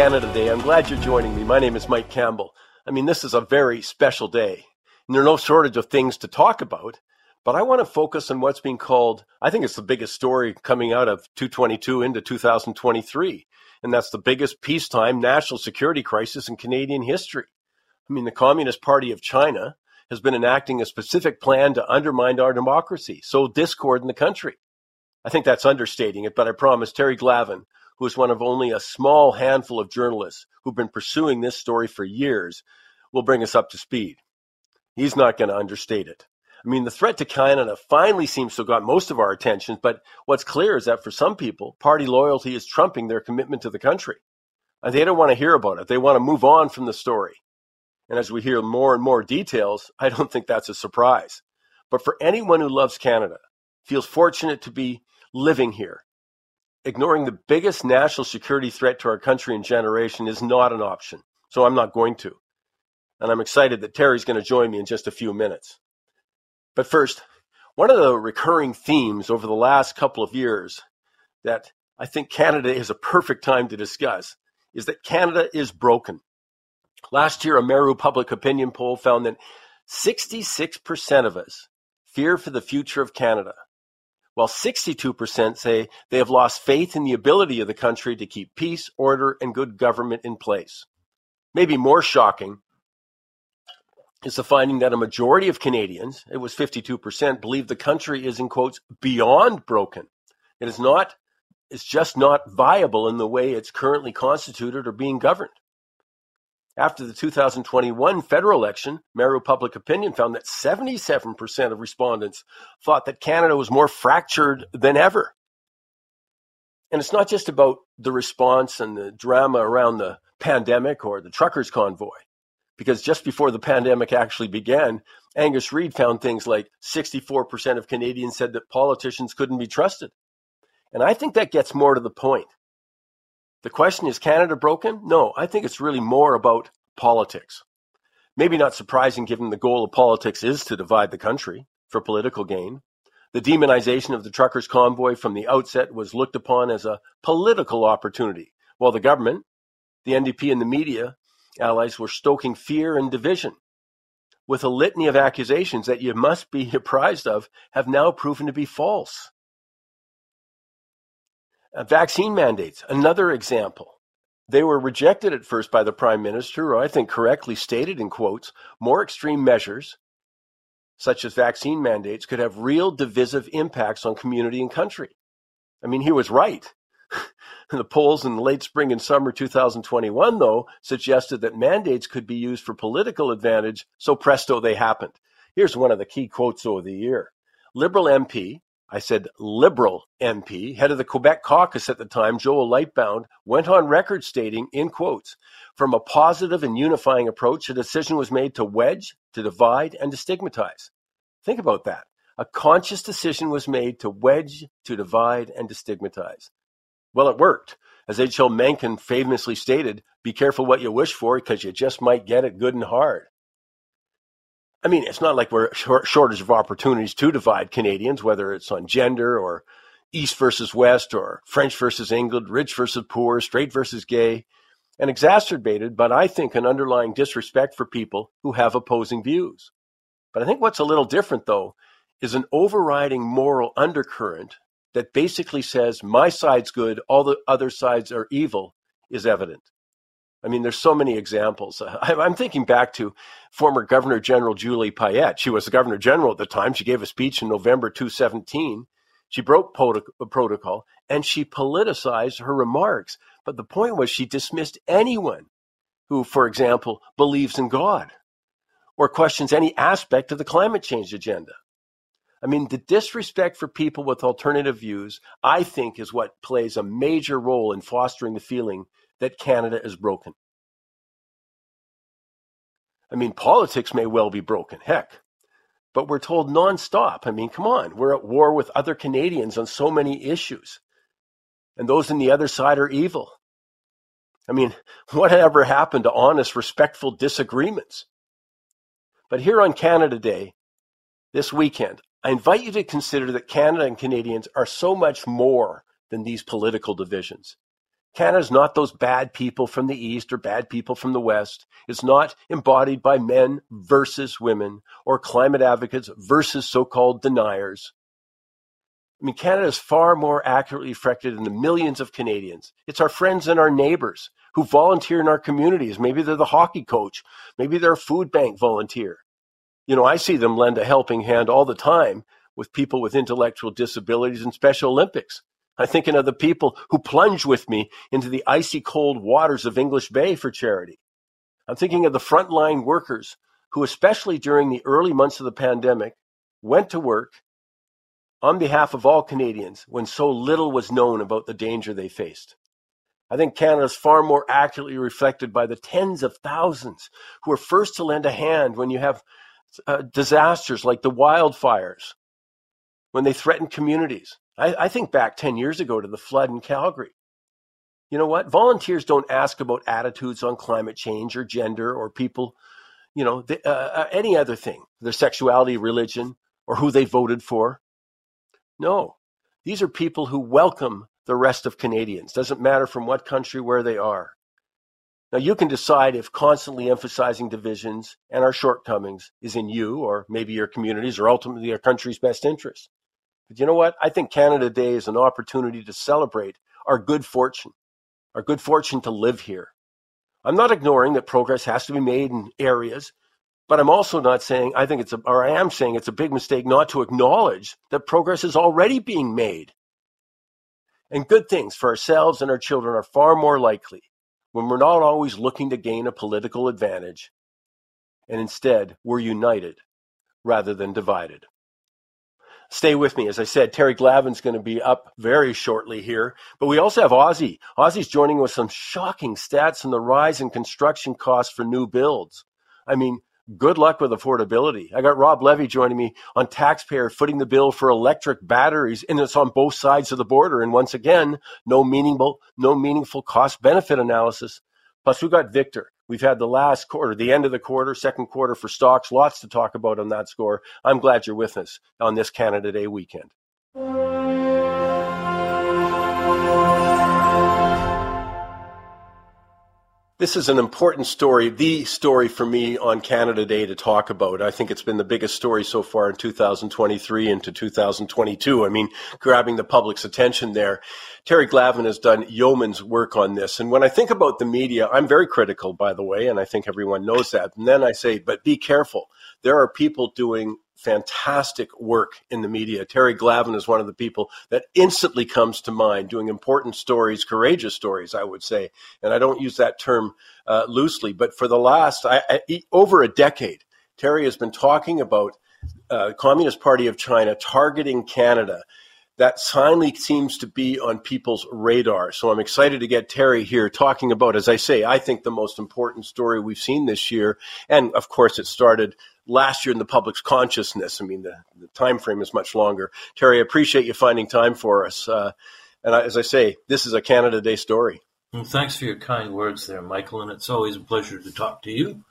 Canada Day. I'm glad you're joining me. My name is Mike Campbell. I mean, this is a very special day, and there are no shortage of things to talk about. But I want to focus on what's being called, I think it's the biggest story coming out of 222 into 2023. And that's the biggest peacetime national security crisis in Canadian history. I mean, the Communist Party of China has been enacting a specific plan to undermine our democracy, sow discord in the country. I think that's understating it, but I promise Terry Glavin who is one of only a small handful of journalists who've been pursuing this story for years, will bring us up to speed. He's not going to understate it. I mean, the threat to Canada finally seems to have got most of our attention, but what's clear is that for some people, party loyalty is trumping their commitment to the country. And they don't want to hear about it. They want to move on from the story. And as we hear more and more details, I don't think that's a surprise. But for anyone who loves Canada, feels fortunate to be living here, ignoring the biggest national security threat to our country and generation is not an option. So I'm not going to. And I'm excited that Terry's going to join me in just a few minutes. But first, one of the recurring themes over the last couple of years that I think Canada is a perfect time to discuss is that Canada is broken. Last year, a Maru public opinion poll found that 66% of us fear for the future of Canada while 62% say they have lost faith in the ability of the country to keep peace, order, and good government in place. Maybe more shocking is the finding that a majority of Canadians, it was 52%, believe the country is in quotes beyond broken. It is not, it's just not viable in the way it's currently constituted or being governed. After the 2021 federal election, Maru Public Opinion found that 77% of respondents thought that Canada was more fractured than ever. And it's not just about the response and the drama around the pandemic or the truckers' convoy, because just before the pandemic actually began, Angus Reid found things like 64% of Canadians said that politicians couldn't be trusted. And I think that gets more to the point. The question is Canada broken? No, I think it's really more about politics. Maybe not surprising given the goal of politics is to divide the country for political gain. The demonization of the truckers' convoy from the outset was looked upon as a political opportunity, while the government, the NDP, and the media allies were stoking fear and division. With a litany of accusations that you must be apprised of have now proven to be false. Uh, vaccine mandates, another example. They were rejected at first by the Prime Minister, who I think correctly stated in quotes, more extreme measures, such as vaccine mandates, could have real divisive impacts on community and country. I mean, he was right. the polls in late spring and summer 2021, though, suggested that mandates could be used for political advantage, so presto, they happened. Here's one of the key quotes of the year. Liberal MP I said Liberal MP, head of the Quebec caucus at the time, Joel Lightbound, went on record stating, in quotes, from a positive and unifying approach, a decision was made to wedge, to divide, and to stigmatize. Think about that. A conscious decision was made to wedge, to divide, and to stigmatize. Well, it worked. As H.L. Mencken famously stated, be careful what you wish for because you just might get it good and hard. I mean, it's not like we're short, shortage of opportunities to divide Canadians, whether it's on gender or East versus West or French versus England, rich versus poor, straight versus gay, and exacerbated, but I think an underlying disrespect for people who have opposing views. But I think what's a little different, though, is an overriding moral undercurrent that basically says my side's good, all the other sides are evil, is evident. I mean, there's so many examples. I'm thinking back to former Governor General Julie Payette. She was the Governor General at the time. She gave a speech in November 2017. She broke uh, protocol and she politicized her remarks. But the point was she dismissed anyone who, for example, believes in God or questions any aspect of the climate change agenda. I mean, the disrespect for people with alternative views, I think, is what plays a major role in fostering the feeling that Canada is broken. I mean, politics may well be broken, heck, but we're told nonstop. I mean, come on, we're at war with other Canadians on so many issues, and those on the other side are evil. I mean, whatever happened to honest, respectful disagreements? But here on Canada Day, this weekend, I invite you to consider that Canada and Canadians are so much more than these political divisions. Canada's not those bad people from the East or bad people from the West. It's not embodied by men versus women or climate advocates versus so called deniers. I mean, Canada is far more accurately reflected in the millions of Canadians. It's our friends and our neighbors who volunteer in our communities. Maybe they're the hockey coach. Maybe they're a food bank volunteer. You know, I see them lend a helping hand all the time with people with intellectual disabilities and Special Olympics. I'm thinking of the people who plunge with me into the icy cold waters of English Bay for charity. I'm thinking of the frontline workers who, especially during the early months of the pandemic, went to work on behalf of all Canadians when so little was known about the danger they faced. I think Canada is far more accurately reflected by the tens of thousands who are first to lend a hand when you have uh, disasters like the wildfires, when they threaten communities, I, I think back 10 years ago to the flood in Calgary. You know what? Volunteers don't ask about attitudes on climate change or gender or people, you know, the, uh, uh, any other thing, their sexuality, religion, or who they voted for. No, these are people who welcome the rest of Canadians. Doesn't matter from what country, where they are. Now, you can decide if constantly emphasizing divisions and our shortcomings is in you or maybe your communities or ultimately our country's best interest. But you know what? I think Canada Day is an opportunity to celebrate our good fortune, our good fortune to live here. I'm not ignoring that progress has to be made in areas, but I'm also not saying I think it's a, or I am saying it's a big mistake not to acknowledge that progress is already being made. And good things for ourselves and our children are far more likely when we're not always looking to gain a political advantage, and instead we're united rather than divided stay with me. As I said, Terry Glavin's going to be up very shortly here. But we also have Ozzie. Ozzie's joining with some shocking stats on the rise in construction costs for new builds. I mean, good luck with affordability. I got Rob Levy joining me on taxpayer footing the bill for electric batteries, and it's on both sides of the border. And once again, no meaningful, no meaningful cost benefit analysis. Plus, we got Victor. We've had the last quarter, the end of the quarter, second quarter for stocks, lots to talk about on that score. I'm glad you're with us on this Canada Day weekend. This is an important story, the story for me on Canada Day to talk about. I think it's been the biggest story so far in 2023 into 2022. I mean, grabbing the public's attention there. Terry Glavin has done yeoman's work on this. And when I think about the media, I'm very critical, by the way, and I think everyone knows that. And then I say, but be careful. There are people doing fantastic work in the media. Terry Glavin is one of the people that instantly comes to mind, doing important stories, courageous stories, I would say. And I don't use that term uh, loosely, but for the last I, I, over a decade, Terry has been talking about uh, Communist Party of China targeting Canada that finally seems to be on people's radar. So I'm excited to get Terry here talking about, as I say, I think the most important story we've seen this year. And of course, it started last year in the public's consciousness. I mean, the, the time frame is much longer. Terry, I appreciate you finding time for us. Uh, and I, as I say, this is a Canada Day story. Well, thanks for your kind words there, Michael. And it's always a pleasure to talk to you.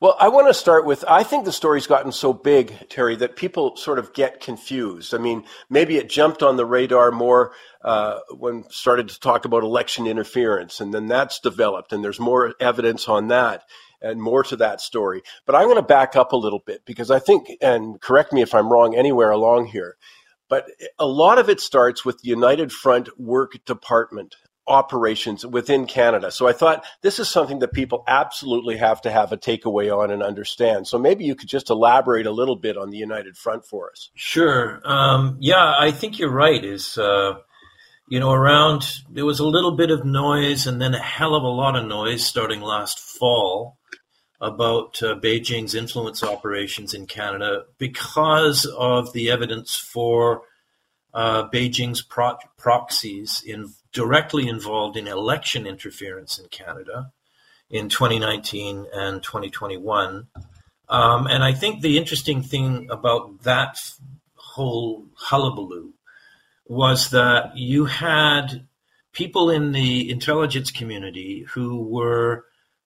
Well, I want to start with I think the story's gotten so big, Terry, that people sort of get confused. I mean, maybe it jumped on the radar more uh, when started to talk about election interference, and then that's developed, and there's more evidence on that and more to that story. But I'm going to back up a little bit because I think, and correct me if I'm wrong anywhere along here, but a lot of it starts with the United Front Work Department operations within Canada. So I thought this is something that people absolutely have to have a takeaway on and understand. So maybe you could just elaborate a little bit on the United Front for us. Sure. Um, yeah, I think you're right. Is uh, you know around there was a little bit of noise and then a hell of a lot of noise starting last fall about uh, Beijing's influence operations in Canada because of the evidence for uh, Beijing's pro- proxies in directly involved in election interference in Canada in 2019 and 2021. Um, and I think the interesting thing about that whole hullabaloo was that you had people in the intelligence community who were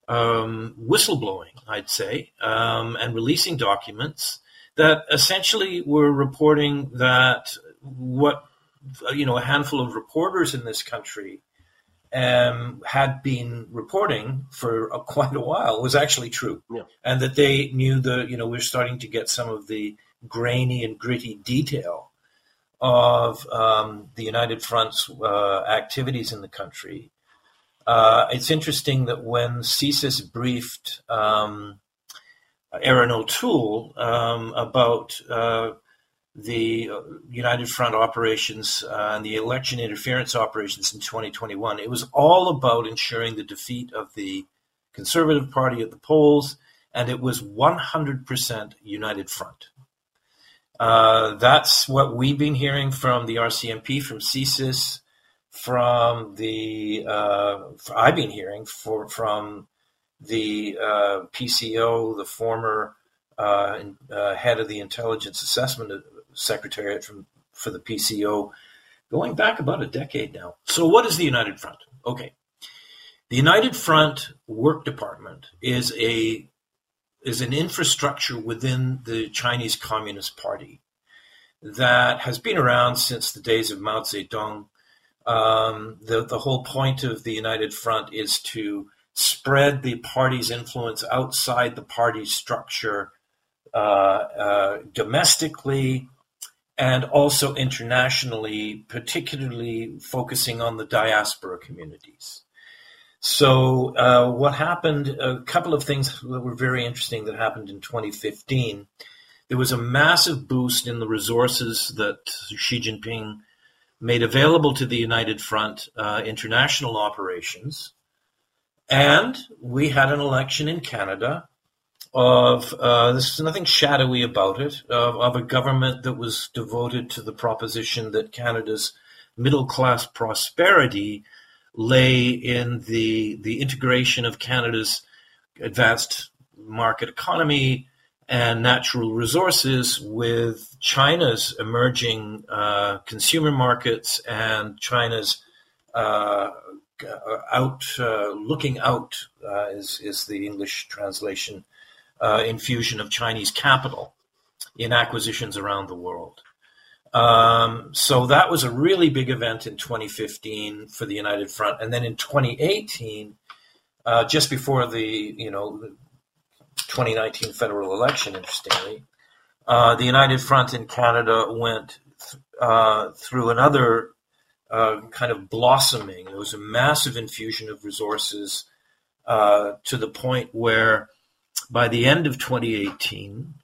um, whistleblowing, I'd say, um, and releasing documents that essentially were reporting that what you know a handful of reporters in this country um, had been reporting for a, quite a while was actually true, yeah. and that they knew the you know we're starting to get some of the grainy and gritty detail of um, the United Front's uh, activities in the country. Uh, it's interesting that when CSIS briefed um, Erin O'Toole um, about uh, the uh, United Front operations uh, and the election interference operations in 2021. It was all about ensuring the defeat of the Conservative Party at the polls, and it was 100% United Front. Uh, that's what we've been hearing from the RCMP, from CSIS, from the uh, I've been hearing for, from the uh, PCO, the former uh, head of the Intelligence Assessment Secretariat from for the PCO going back about a decade now. So what is the United Front? Okay. The United Front Work Department is a is an infrastructure within the Chinese Communist Party that has been around since the days of Mao Zedong. Um, the the whole point of the United Front is to spread the party's influence outside the party structure uh, uh, domestically and also internationally, particularly focusing on the diaspora communities. So, uh, what happened? A couple of things that were very interesting that happened in 2015. There was a massive boost in the resources that Xi Jinping made available to the United Front uh, international operations. And we had an election in Canada of uh, there's nothing shadowy about it of, of, a government that was devoted to the proposition that Canada's middle class prosperity lay in the the integration of Canada's advanced market economy and natural resources with China's emerging uh, consumer markets and China's uh, out uh, looking out uh, is is the English translation infusion of Chinese capital in acquisitions around the world. Um, so that was a really big event in 2015 for the United Front, and then in 2018, uh, just before the you know 2019 federal election, interestingly, uh, the United Front in Canada went th- uh, through another uh, kind of blossoming. There was a massive infusion of resources uh, to the point where by the end of 2018,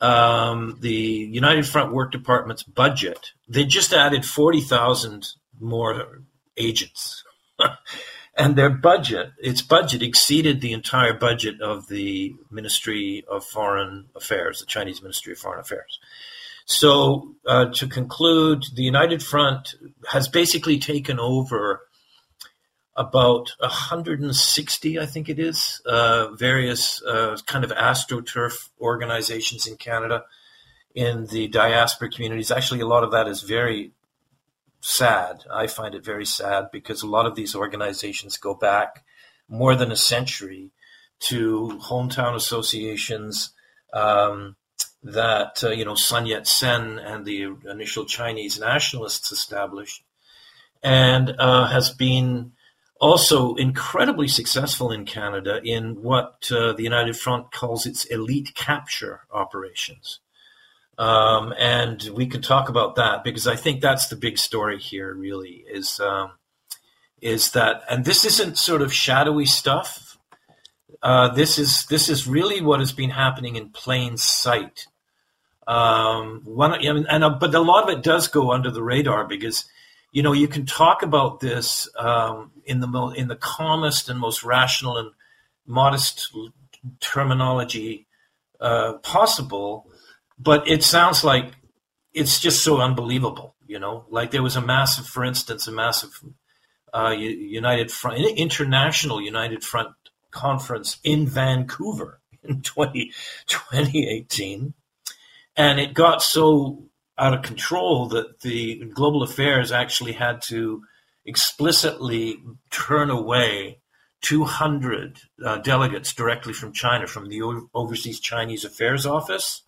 um, the United Front Work Department's budget, they just added 40,000 more agents. and their budget, its budget exceeded the entire budget of the Ministry of Foreign Affairs, the Chinese Ministry of Foreign Affairs. So, uh, to conclude, the United Front has basically taken over about 160, I think it is, uh, various uh, kind of astroturf organizations in Canada in the diaspora communities. Actually, a lot of that is very sad. I find it very sad because a lot of these organizations go back more than a century to hometown associations um, that uh, you know Sun Yat Sen and the initial Chinese nationalists established, and uh, has been also incredibly successful in Canada in what uh, the United Front calls its elite capture operations. Um, and we can talk about that because I think that's the big story here. Really, is um, is that, and this isn't sort of shadowy stuff. Uh, this is this is really what has been happening in plain sight. Um, one, and uh, but a lot of it does go under the radar because you know, you can talk about this um, in the mo- in the calmest and most rational and modest terminology uh, possible, but it sounds like it's just so unbelievable. You know, like there was a massive, for instance, a massive uh, United Front, international United Front conference in Vancouver in 20, 2018. And it got so out of control that the global affairs actually had to explicitly turn away 200 uh, delegates directly from China, from the o- Overseas Chinese Affairs Office.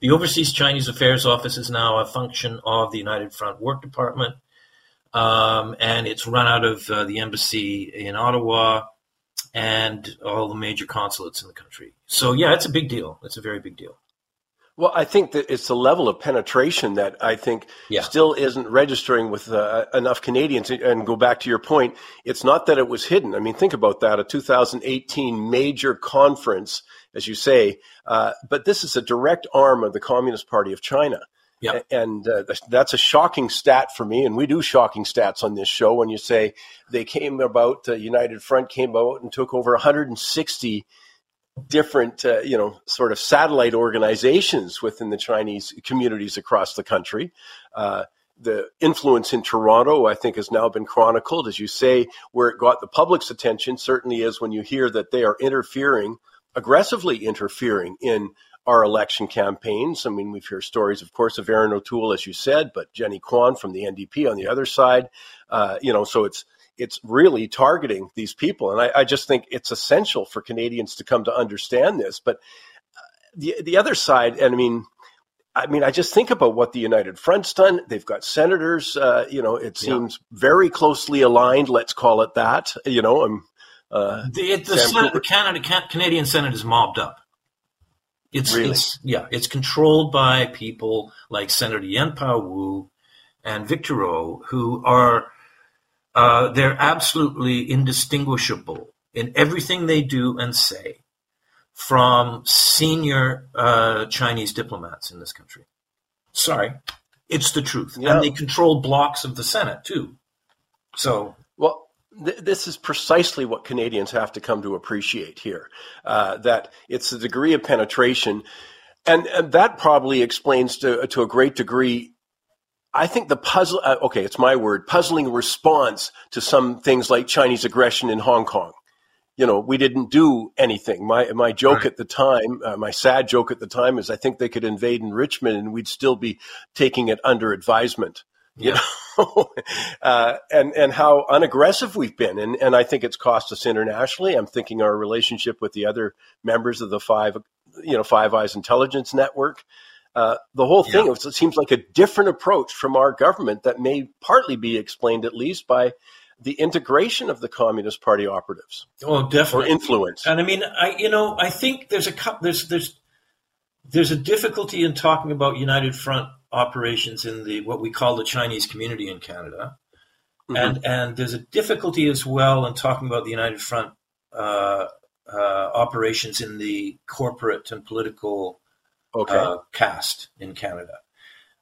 The Overseas Chinese Affairs Office is now a function of the United Front Work Department. Um, and it's run out of uh, the embassy in Ottawa and all the major consulates in the country. So yeah, it's a big deal. It's a very big deal. Well, I think that it's the level of penetration that I think yeah. still isn't registering with uh, enough Canadians. And go back to your point, it's not that it was hidden. I mean, think about that a 2018 major conference, as you say, uh, but this is a direct arm of the Communist Party of China. Yeah. And uh, that's a shocking stat for me. And we do shocking stats on this show when you say they came about, the United Front came about and took over 160 different, uh, you know, sort of satellite organizations within the Chinese communities across the country. Uh, the influence in Toronto, I think, has now been chronicled. As you say, where it got the public's attention certainly is when you hear that they are interfering, aggressively interfering in our election campaigns. I mean, we've heard stories, of course, of Erin O'Toole, as you said, but Jenny Kwan from the NDP on the other side. Uh, you know, so it's it's really targeting these people. And I, I, just think it's essential for Canadians to come to understand this. But uh, the the other side, and I mean, I mean, I just think about what the United Front's done. They've got senators. Uh, you know, it seems yeah. very closely aligned. Let's call it that. You know, I'm. Uh, the the, Senate, Canada, Canadian Senate is mobbed up. It's, really? it's yeah, it's controlled by people like Senator Yuen Pau Woo and Victor O, who are uh, they're absolutely indistinguishable in everything they do and say from senior uh, Chinese diplomats in this country. Sorry, it's the truth, yeah. and they control blocks of the Senate too. So, well, th- this is precisely what Canadians have to come to appreciate here. Uh, that it's the degree of penetration, and, and that probably explains to to a great degree I think the puzzle, uh, okay, it's my word, puzzling response to some things like Chinese aggression in Hong Kong. You know, we didn't do anything. My my joke right. at the time, uh, my sad joke at the time, is I think they could invade in Richmond and we'd still be taking it under advisement. You yeah. know, uh, and and how unaggressive we've been, and and I think it's cost us internationally. I'm thinking our relationship with the other members of the five, you know, Five Eyes Intelligence Network. Uh, the whole thing yeah. it seems like a different approach from our government that may partly be explained at least by the integration of the Communist Party operatives. Oh, definitely. Or influence. And I mean, I you know, I think there's a there's there's there's a difficulty in talking about United Front operations in the what we call the Chinese community in Canada, mm-hmm. and and there's a difficulty as well in talking about the United Front uh, uh, operations in the corporate and political okay. uh, cast in Canada.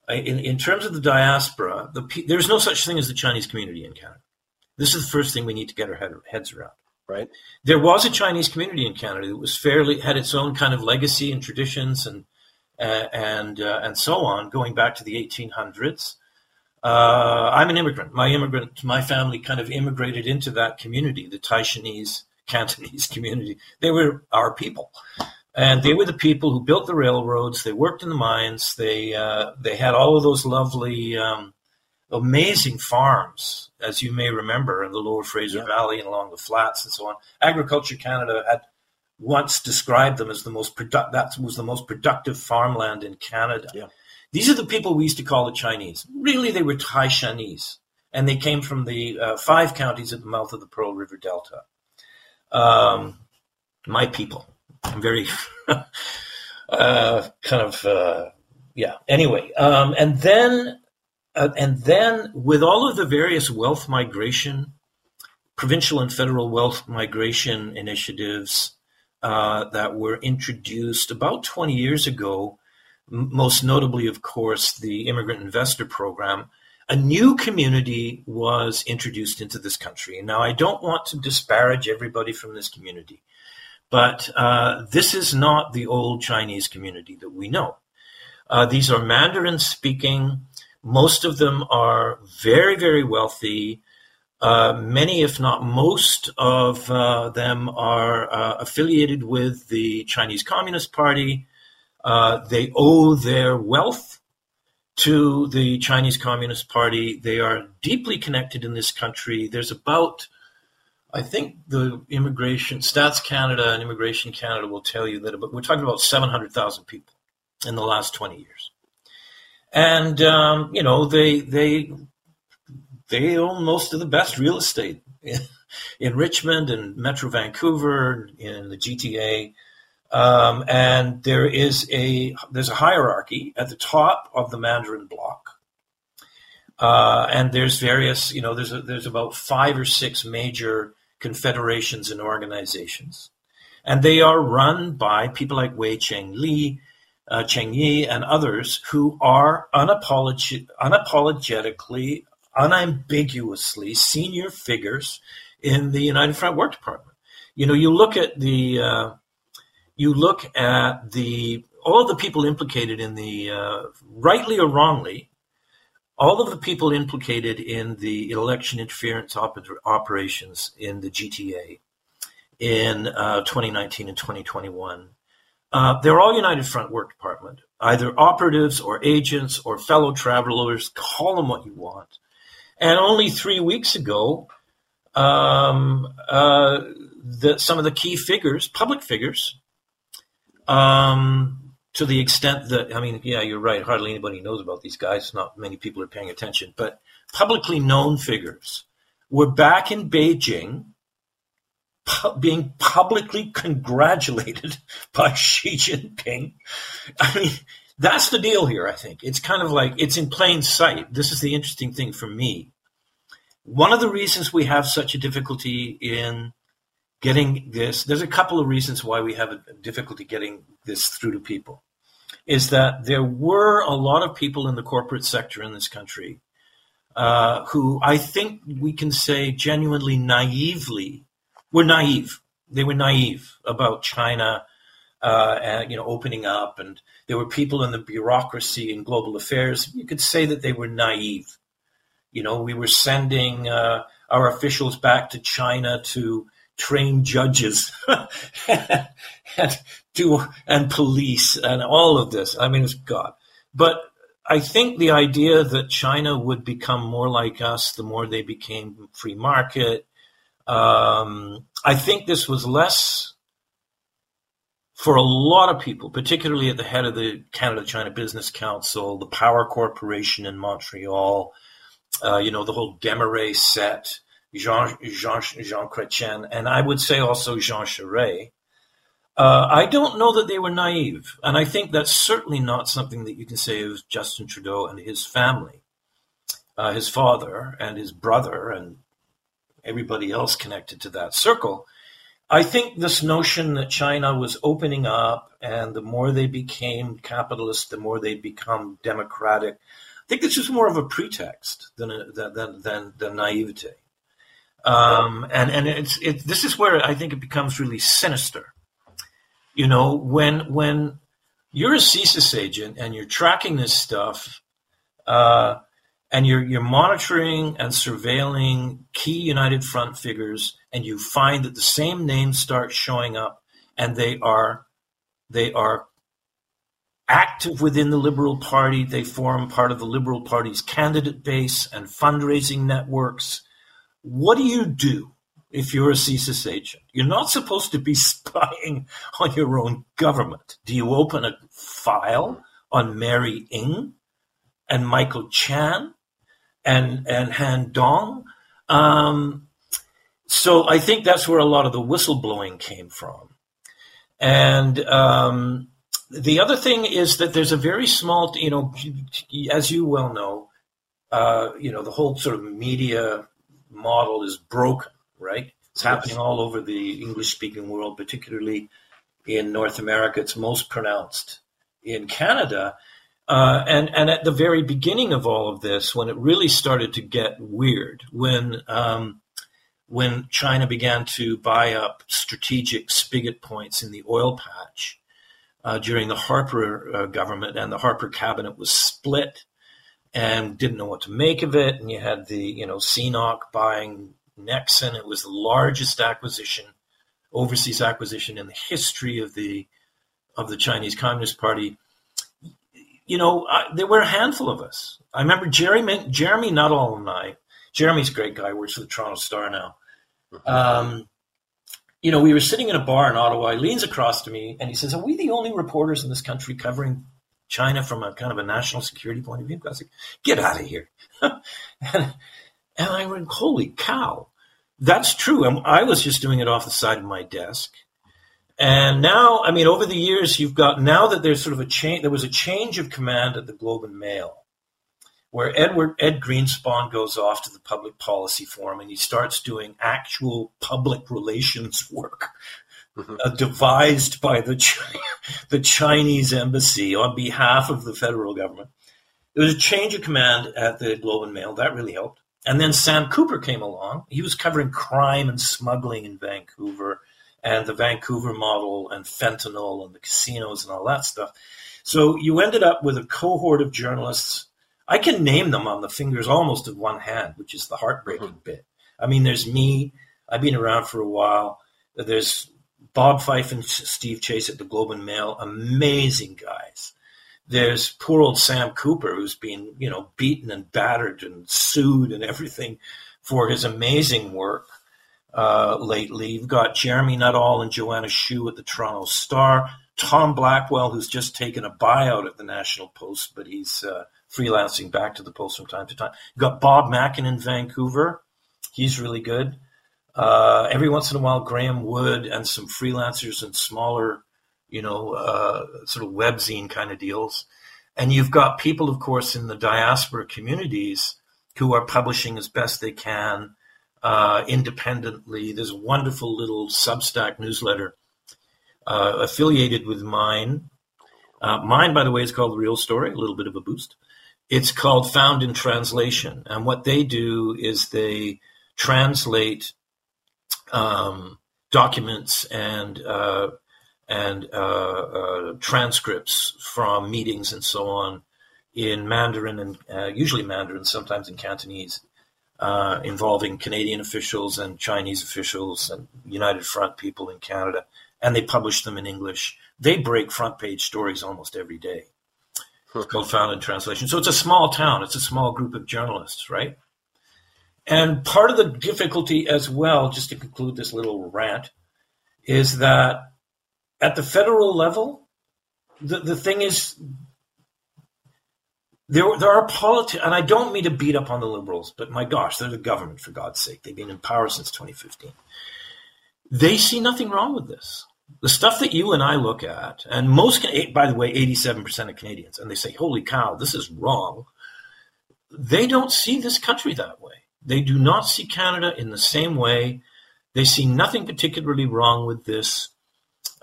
In, in terms of the diaspora, the, there's no such thing as the Chinese community in Canada. This is the first thing we need to get our head, heads around. Right. There was a Chinese community in Canada that was fairly had its own kind of legacy and traditions and uh, and uh, and so on, going back to the 1800s. Uh, I'm an immigrant. My immigrant, my family kind of immigrated into that community, the Taishanese Cantonese community. They were our people, and they were the people who built the railroads. They worked in the mines. They uh, they had all of those lovely, um, amazing farms, as you may remember, in the Lower Fraser yeah. Valley and along the flats and so on. Agriculture Canada had once described them as the most produ- that was the most productive farmland in Canada. Yeah. These are the people we used to call the Chinese. Really, they were Taishanese, and they came from the uh, five counties at the mouth of the Pearl River Delta. Um, my people. I'm very uh, kind of uh, yeah. Anyway, um, and then uh, and then with all of the various wealth migration, provincial and federal wealth migration initiatives uh, that were introduced about 20 years ago, most notably, of course, the Immigrant Investor Program. A new community was introduced into this country. Now, I don't want to disparage everybody from this community. But uh, this is not the old Chinese community that we know. Uh, these are Mandarin speaking. Most of them are very, very wealthy. Uh, many, if not most, of uh, them are uh, affiliated with the Chinese Communist Party. Uh, they owe their wealth to the Chinese Communist Party. They are deeply connected in this country. There's about I think the immigration stats Canada and Immigration Canada will tell you that we're talking about 700,000 people in the last 20 years. And, um, you know, they, they they own most of the best real estate in, in Richmond and Metro Vancouver, in the GTA. Um, and there is a there's a hierarchy at the top of the Mandarin block, uh, and there's various you know there's a, there's about five or six major confederations and organizations, and they are run by people like Wei Cheng Li, uh, Cheng Yi, and others who are unapolog- unapologetically, unambiguously senior figures in the United Front Work Department. You know, you look at the uh, you look at the all of the people implicated in the uh, rightly or wrongly, all of the people implicated in the election interference op- operations in the GTA in uh, 2019 and 2021. Uh, they're all United Front Work Department, either operatives or agents or fellow travelers. Call them what you want. And only three weeks ago, um, uh, the, some of the key figures, public figures, um, to the extent that, I mean, yeah, you're right. Hardly anybody knows about these guys. Not many people are paying attention. But publicly known figures were back in Beijing pu- being publicly congratulated by Xi Jinping. I mean, that's the deal here, I think. It's kind of like it's in plain sight. This is the interesting thing for me. One of the reasons we have such a difficulty in getting this, there's a couple of reasons why we have a difficulty getting this through to people, is that there were a lot of people in the corporate sector in this country uh, who I think we can say genuinely naively were naive. They were naive about China, uh, and, you know, opening up, and there were people in the bureaucracy and global affairs. You could say that they were naive. You know, we were sending uh, our officials back to China to train judges and do and police and all of this. I mean, it's God. But I think the idea that China would become more like us the more they became free market. Um, I think this was less for a lot of people, particularly at the head of the Canada China Business Council, the Power Corporation in Montreal, uh, you know, the whole Desmarais set, Jean, Jean, Jean Chrétien, and I would say also Jean Charest. Uh, I don't know that they were naive, and I think that's certainly not something that you can say of Justin Trudeau and his family, uh, his father and his brother, and everybody else connected to that circle. I think this notion that China was opening up, and the more they became capitalist, the more they become democratic. I think this is more of a pretext than a, than, than naivete. Um, and and it's it, this is where I think it becomes really sinister. You know, when when you're a CSIS agent and you're tracking this stuff, uh, and you're you're monitoring and surveilling key United Front figures, and you find that the same names start showing up, and they are they are active within the Liberal Party. They form part of the Liberal Party's candidate base and fundraising networks what do you do if you're a CSIS agent? You're not supposed to be spying on your own government. Do you open a file on Mary Ng and Michael Chan and and Han Dong? Um, so I think that's where a lot of the whistleblowing came from. And um, the other thing is that there's a very small, you know, as you well know, uh, you know, the whole sort of media model is broken, right? It's happening all over the English speaking world, particularly in North America. It's most pronounced in Canada. Uh, and, and at the very beginning of all of this, when it really started to get weird, when, um, when China began to buy up strategic spigot points in the oil patch uh, during the Harper uh, government, and the Harper cabinet was split and didn't know what to make of it. And you had the, you know, CNOOC buying Nexen. It was the largest acquisition, overseas acquisition in the history of the of the Chinese Communist Party. You know, I, there were a handful of us. I remember Jeremy, Jeremy Nuttall and I. Jeremy's a great guy. Works for the Toronto Star now. Mm-hmm. Um, you know, we were sitting in a bar in Ottawa. He leans across to me and he says, "Are we the only reporters in this country covering China from a kind of a national security point of view. I was like, get out of here. and, And I went, holy cow, that's true. And I was just doing it off the side of my desk. And now, I mean, over the years, you've got now that there's sort of a change. There was a change of command at the Globe and Mail, where Edward Ed Greenspon goes off to the Public Policy Forum and he starts doing actual public relations work mm-hmm. uh, devised by the the Chinese embassy on behalf of the federal government. It was a change of command at the Globe and Mail that really helped. And then Sam Cooper came along. He was covering crime and smuggling in Vancouver and the Vancouver model and fentanyl and the casinos and all that stuff. So you ended up with a cohort of journalists. I can name them on the fingers almost of one hand, which is the heartbreaking mm-hmm. bit. I mean, there's me. I've been around for a while. There's Bob Fife and Steve Chase at the Globe and Mail, amazing guys. There's poor old Sam Cooper, who's been, you know, beaten and battered and sued and everything for his amazing work uh, lately. You've got Jeremy Nuttall and Joanna Chiu at the Toronto Star. Tom Blackwell, who's just taken a buyout at the National Post, but he's uh, freelancing back to the Post from time to time. You've got Bob Mackin in Vancouver. He's really good. Uh, every once in a while, Graham Wood and some freelancers and smaller you know, uh, sort of webzine kind of deals. And you've got people, of course, in the diaspora communities who are publishing as best they can uh, independently. There's a wonderful little Substack newsletter uh, affiliated with mine. Uh, mine, by the way, is called The Real Story, a little bit of a boost. It's called Found in Translation. And what they do is they translate um, documents and uh, and uh, uh, transcripts from meetings and so on in Mandarin and uh, usually Mandarin, sometimes in Cantonese, uh, involving Canadian officials and Chinese officials and United Front people in Canada, and they publish them in English. They break front page stories almost every day. It's called Found in Translation. So it's a small town. It's a small group of journalists, right? And part of the difficulty as well, just to conclude this little rant, is that at the federal level, the, the thing is, there, there are politics, and I don't mean to beat up on the liberals, but my gosh, they're the government, for God's sake. They've been in power since 2015. They see nothing wrong with this. The stuff that you and I look at, and most, eh, by the way, 87% of Canadians, and they say, holy cow, this is wrong. They don't see this country that way. They do not see Canada in the same way. They see nothing particularly wrong with this.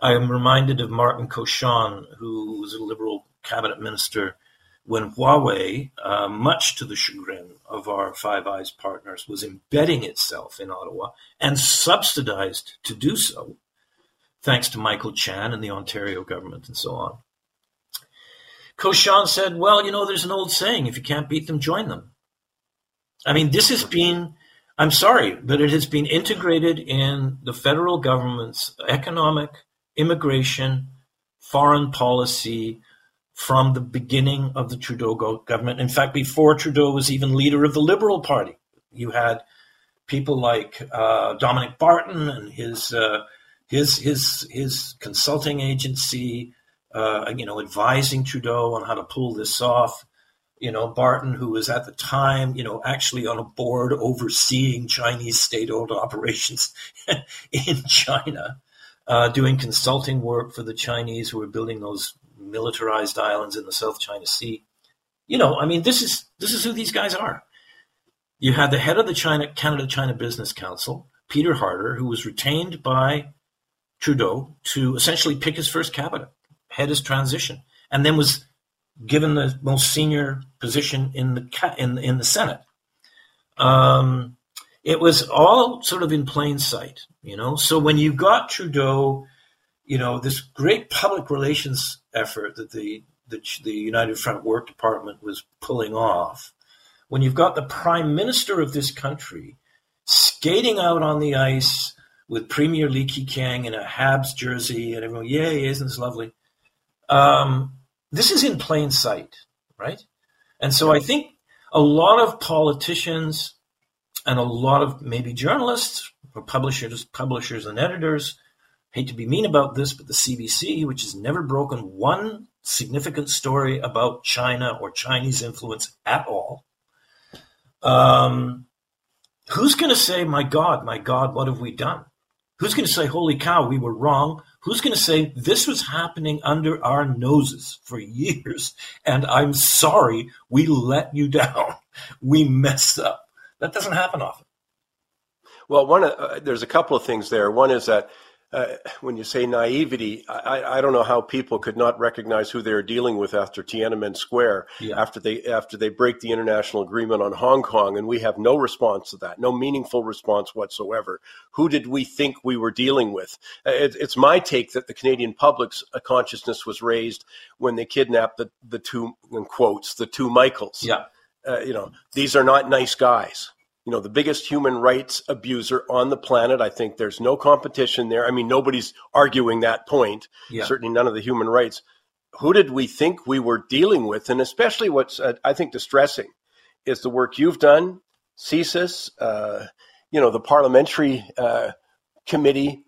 I am reminded of Martin Cauchon, who was a Liberal cabinet minister when Huawei, uh, much to the chagrin of our Five Eyes partners, was embedding itself in Ottawa and subsidized to do so, thanks to Michael Chan and the Ontario government and so on. Cauchon said, Well, you know, there's an old saying if you can't beat them, join them. I mean, this has been, I'm sorry, but it has been integrated in the federal government's economic immigration, foreign policy from the beginning of the Trudeau government. In fact, before Trudeau was even leader of the Liberal Party, you had people like uh, Dominic Barton and his uh, his his his consulting agency, uh, you know, advising Trudeau on how to pull this off. You know, Barton, who was at the time, you know, actually on a board overseeing Chinese state-owned operations in China uh, doing consulting work for the Chinese who were building those militarized islands in the South China Sea. You know, I mean, this is this is who these guys are. You had the head of the China Canada China Business Council, Peter Harder, who was retained by Trudeau to essentially pick his first cabinet, head his transition, and then was given the most senior position in the in in the Senate. Um, it was all sort of in plain sight, you know. So when you got Trudeau, you know, this great public relations effort that the the, the United Front Work Department was pulling off, when you've got the prime minister of this country skating out on the ice with Premier Li Keqiang in a Habs jersey and everyone, yay, isn't this lovely? Um, this is in plain sight, right? And so I think a lot of politicians and a lot of maybe journalists or publishers, publishers and editors hate to be mean about this, but the CBC, which has never broken one significant story about China or Chinese influence at all, um, Who's going to say, my God, my God, what have we done? Who's going to say, holy cow, we were wrong? Who's going to say, this was happening under our noses for years, and I'm sorry we let you down. We messed up. That doesn't happen often. Well, one uh, there's a couple of things there. One is that uh, when you say naivety, I, I, don't know how people could not recognize who they are dealing with after Tiananmen Square, yeah. after they after they break the international agreement on Hong Kong, and we have no response to that, no meaningful response whatsoever. Who did we think we were dealing with? Uh, it, it's my take that the Canadian public's uh, consciousness was raised when they kidnapped the the two in quotes the two Michaels. Yeah, uh, you know these are not nice guys you know, the biggest human rights abuser on the planet. I think there's no competition there. I mean, nobody's arguing that point. Yeah. Certainly none of the human rights. Who did we think we were dealing with? And especially what's, uh, I think, distressing is the work you've done, CSIS, uh, you know, the parliamentary uh, committee,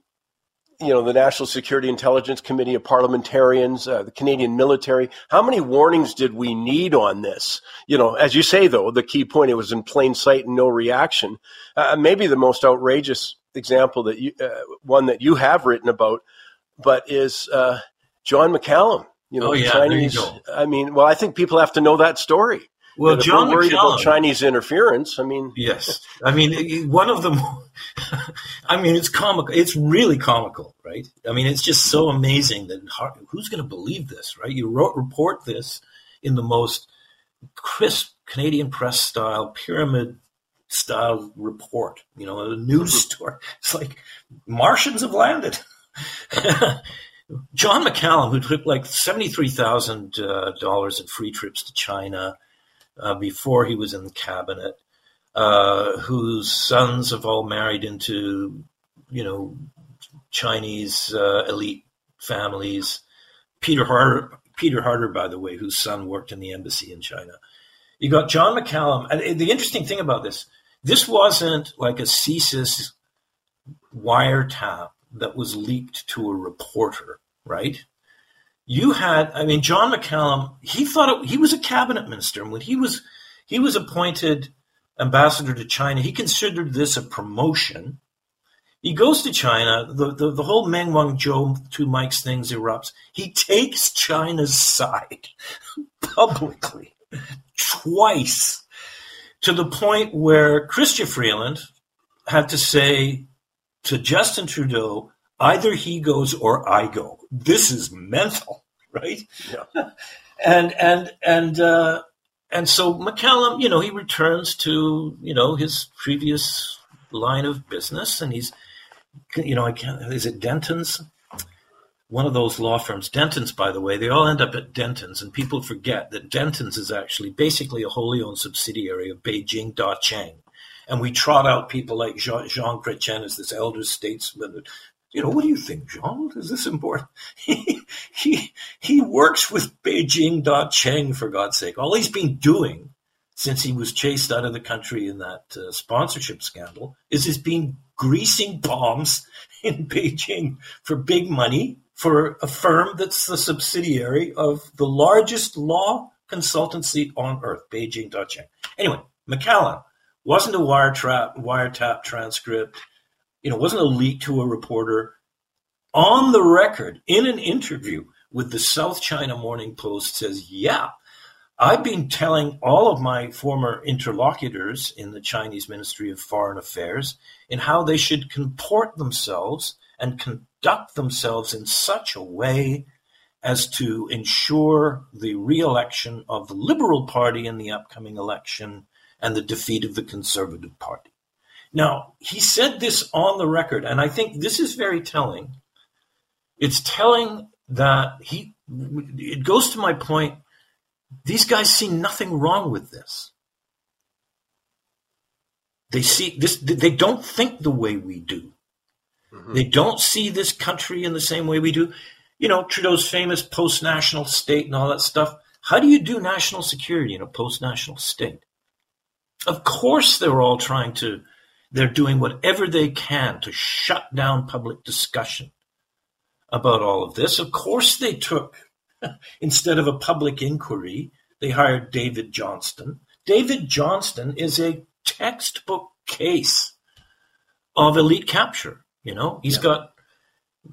you know, the National Security Intelligence Committee of Parliamentarians, uh, the Canadian military. How many warnings did we need on this? You know, as you say, though, the key point, it was in plain sight and no reaction. Uh, maybe the most outrageous example that you, uh, one that you have written about, but is uh, John McCallum. You know, oh, yeah, Chinese. I mean, well, I think people have to know that story. Well, John worried McCallum, about Chinese interference. I mean, yes, I mean one of them. I mean, it's comical. It's really comical, right? I mean, it's just so amazing that who's going to believe this, right? You wrote report this in the most crisp Canadian press style, pyramid style report. You know, a news mm-hmm. story. It's like Martians have landed. John McCallum, who took like seventy three thousand uh, dollars in free trips to China before he was in the cabinet, uh, whose sons have all married into, you know, Chinese uh, elite families. Peter Harder, Peter Harder, by the way, whose son worked in the embassy in China. You got John McCallum, and the interesting thing about this, this wasn't like a CSIS wiretap that was leaked to a reporter, right? You had, I mean, John McCallum, he thought it, he was a cabinet minister. And when he was, he was appointed ambassador to China, he considered this a promotion. He goes to China. The, the, the whole Meng Wanzhou two Mikes things erupts. He takes China's side publicly twice to the point where Chrystia Freeland had to say to Justin Trudeau, either he goes or I go. This is mental, right? Yeah. and and and uh, and so McCallum, you know, he returns to you know his previous line of business, and he's you know, I can't. Is it Dentons? One of those law firms, Dentons, by the way, they all end up at Dentons, and people forget that Dentons is actually basically a wholly owned subsidiary of Beijing Da Cheng. And we trot out people like Jean, Jean Chrétien as this elder statesman you know, what do you think, Jean? Is this important? he, he, he works with Beijing Da Cheng, for God's sake. All he's been doing since he was chased out of the country in that uh, sponsorship scandal is he's been greasing palms in Beijing for big money for a firm that's the subsidiary of the largest law consultancy on earth, Beijing Da Cheng. Anyway, McCallum wasn't a wiretap, wiretap transcript you know, wasn't a leak to a reporter on the record in an interview with the South China Morning Post says, yeah, I've been telling all of my former interlocutors in the Chinese Ministry of Foreign Affairs in how they should comport themselves and conduct themselves in such a way as to ensure the re-election of the Liberal Party in the upcoming election and the defeat of the Conservative Party. Now, he said this on the record, and I think this is very telling. It's telling that he, it goes to my point, these guys see nothing wrong with this. They see this, they don't think the way we do. Mm-hmm. They don't see this country in the same way we do. You know, Trudeau's famous post national state and all that stuff. How do you do national security in a post national state? Of course, they're all trying to they're doing whatever they can to shut down public discussion about all of this. Of course, they took, instead of a public inquiry, they hired David Johnston. David Johnston is a textbook case of elite capture. You know, he's yeah. got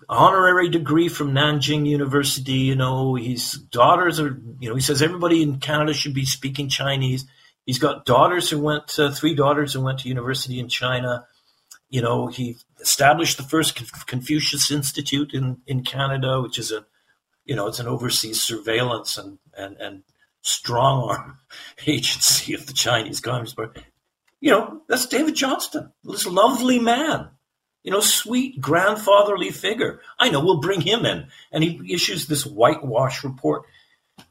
honorary degree from Nanjing University. You know, his daughters are. You know, he says everybody in Canada should be speaking Chinese. He's got daughters who went, uh, three daughters who went to university in China. You know, he established the first Confucius Institute in, in Canada, which is a, you know, it's an overseas surveillance and, and, and strong arm agency of the Chinese Communist Party. You know, that's David Johnston, this lovely man, you know, sweet grandfatherly figure. I know, we'll bring him in. And he issues this whitewash report.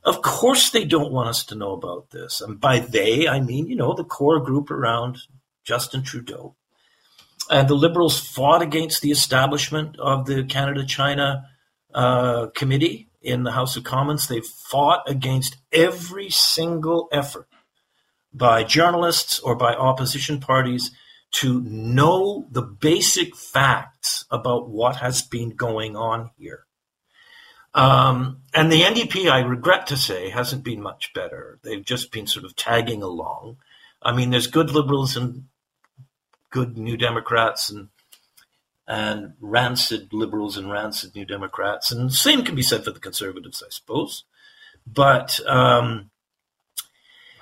Of course, they don't want us to know about this. And by they, I mean, you know, the core group around Justin Trudeau. And the Liberals fought against the establishment of the Canada China uh, Committee in the House of Commons. They fought against every single effort by journalists or by opposition parties to know the basic facts about what has been going on here. Um, and the NDP, I regret to say, hasn't been much better. They've just been sort of tagging along. I mean, there's good liberals and good New Democrats and and rancid liberals and rancid New Democrats, and same can be said for the Conservatives, I suppose. But um,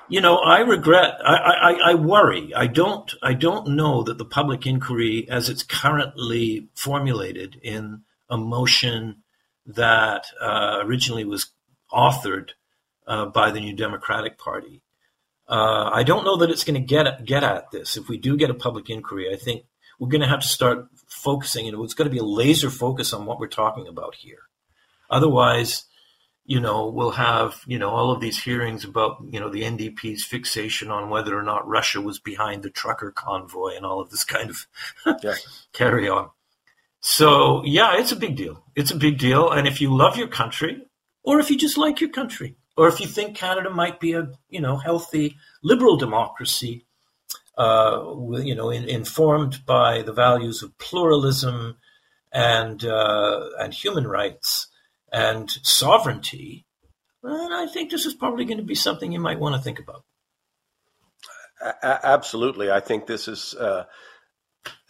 you know, I regret. I, I, I worry. I don't. I don't know that the public inquiry, as it's currently formulated in a motion that uh, originally was authored uh, by the New Democratic Party, uh, I don't know that it's going to get get at this. If we do get a public inquiry, I think we're going to have to start focusing. You know, it's going to be a laser focus on what we're talking about here. Otherwise, you know, we'll have you know all of these hearings about you know the NDP's fixation on whether or not Russia was behind the trucker convoy and all of this kind of yeah. carry on. So yeah, it's a big deal. It's a big deal, and if you love your country, or if you just like your country, or if you think Canada might be a you know healthy liberal democracy, uh, you know in, informed by the values of pluralism and uh, and human rights and sovereignty, then I think this is probably going to be something you might want to think about. Absolutely, I think this is. Uh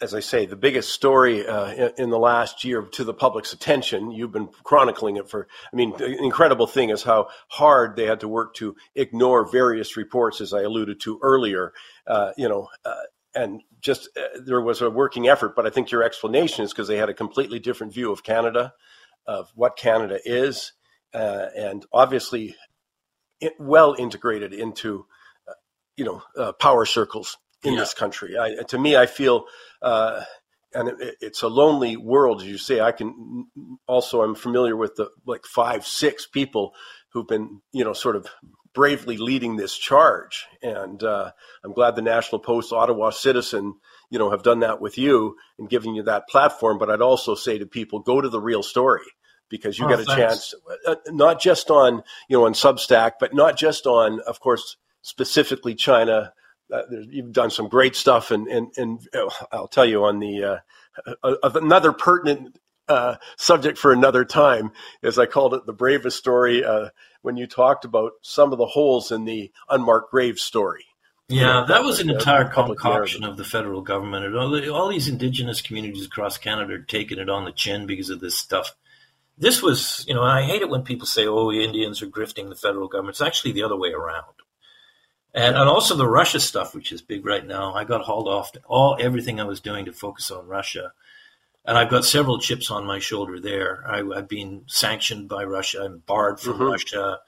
as I say, the biggest story uh, in, the last year to the public's attention. You've been chronicling it for, I mean, the incredible thing is how hard they had to work to ignore various reports, as I alluded to earlier. Uh, you know, uh, and just uh, there was a working effort, but I think your explanation is because they had a completely different view of Canada, of what Canada is, uh, and obviously it, well integrated into, uh, you know, power circles in yeah. this country. I, to me, I feel, uh, and it, it's a lonely world, as you say. I can also, I'm familiar with the like five, six people who've been, you know, sort of bravely leading this charge. And uh, I'm glad the National Post, Ottawa Citizen, you know, have done that with you and giving you that platform. But I'd also say to people, go to the real story because you oh, get a thanks. chance, uh, not just on, you know, on Substack, but not just on, of course, specifically China uh, you've done some great stuff, and and and oh, I'll tell you on the uh, uh, another pertinent uh, subject for another time, as I called it, the bravest story uh, when you talked about some of the holes in the unmarked grave story. Yeah, that, was an entire concoction of the federal government. All these indigenous communities across Canada are taking it on the chin because of this stuff. This was, you know, I hate it when people say, "Oh, Indians are grifting the federal government." It's actually the other way around and and also the Russia stuff, which is big right now. I got hauled off all everything I was doing to focus on Russia, and I've got several chips on my shoulder there. I, have been sanctioned by Russia. I'm barred from mm-hmm. Russia.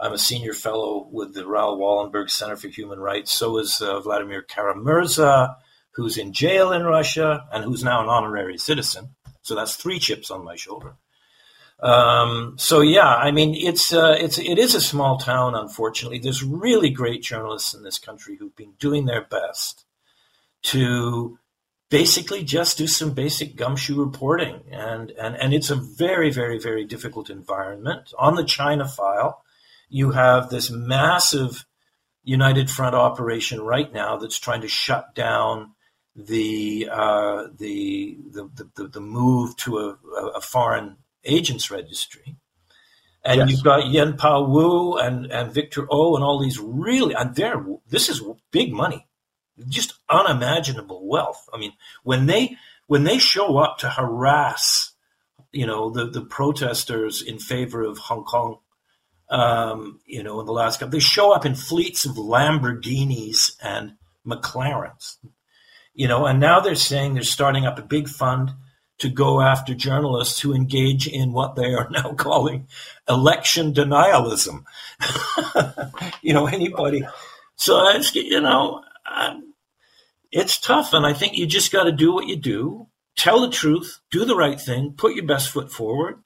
I'm a senior fellow with the Raoul Wallenberg Center for Human Rights. So is uh, Vladimir Kara-Murza, who's in jail in Russia and who's now an honorary citizen. So that's three chips on my shoulder. Um, so yeah, I mean, it's uh, it's it is a small town. Unfortunately, there's really great journalists in this country who've been doing their best to basically just do some basic gumshoe reporting, and and and it's a very very very difficult environment. On the China file, you have this massive United Front operation right now that's trying to shut down the uh, the, the, the the move to a, a foreign agents registry. And yes. you've got Yuen Pau Woo and, and Victor O and all these really, and they're, this is big money. just unimaginable wealth. I mean, when they when they show up to harass, you know, the the protesters in favor of Hong Kong, um, you know, in the last couple, they show up in fleets of Lamborghinis and McLarens, you know, and now they're saying they're starting up a big fund to go after journalists who engage in what they are now calling election denialism. you know, anybody. So it's, you know, it's tough. And I think you just got to do what you do, tell the truth, do the right thing, put your best foot forward.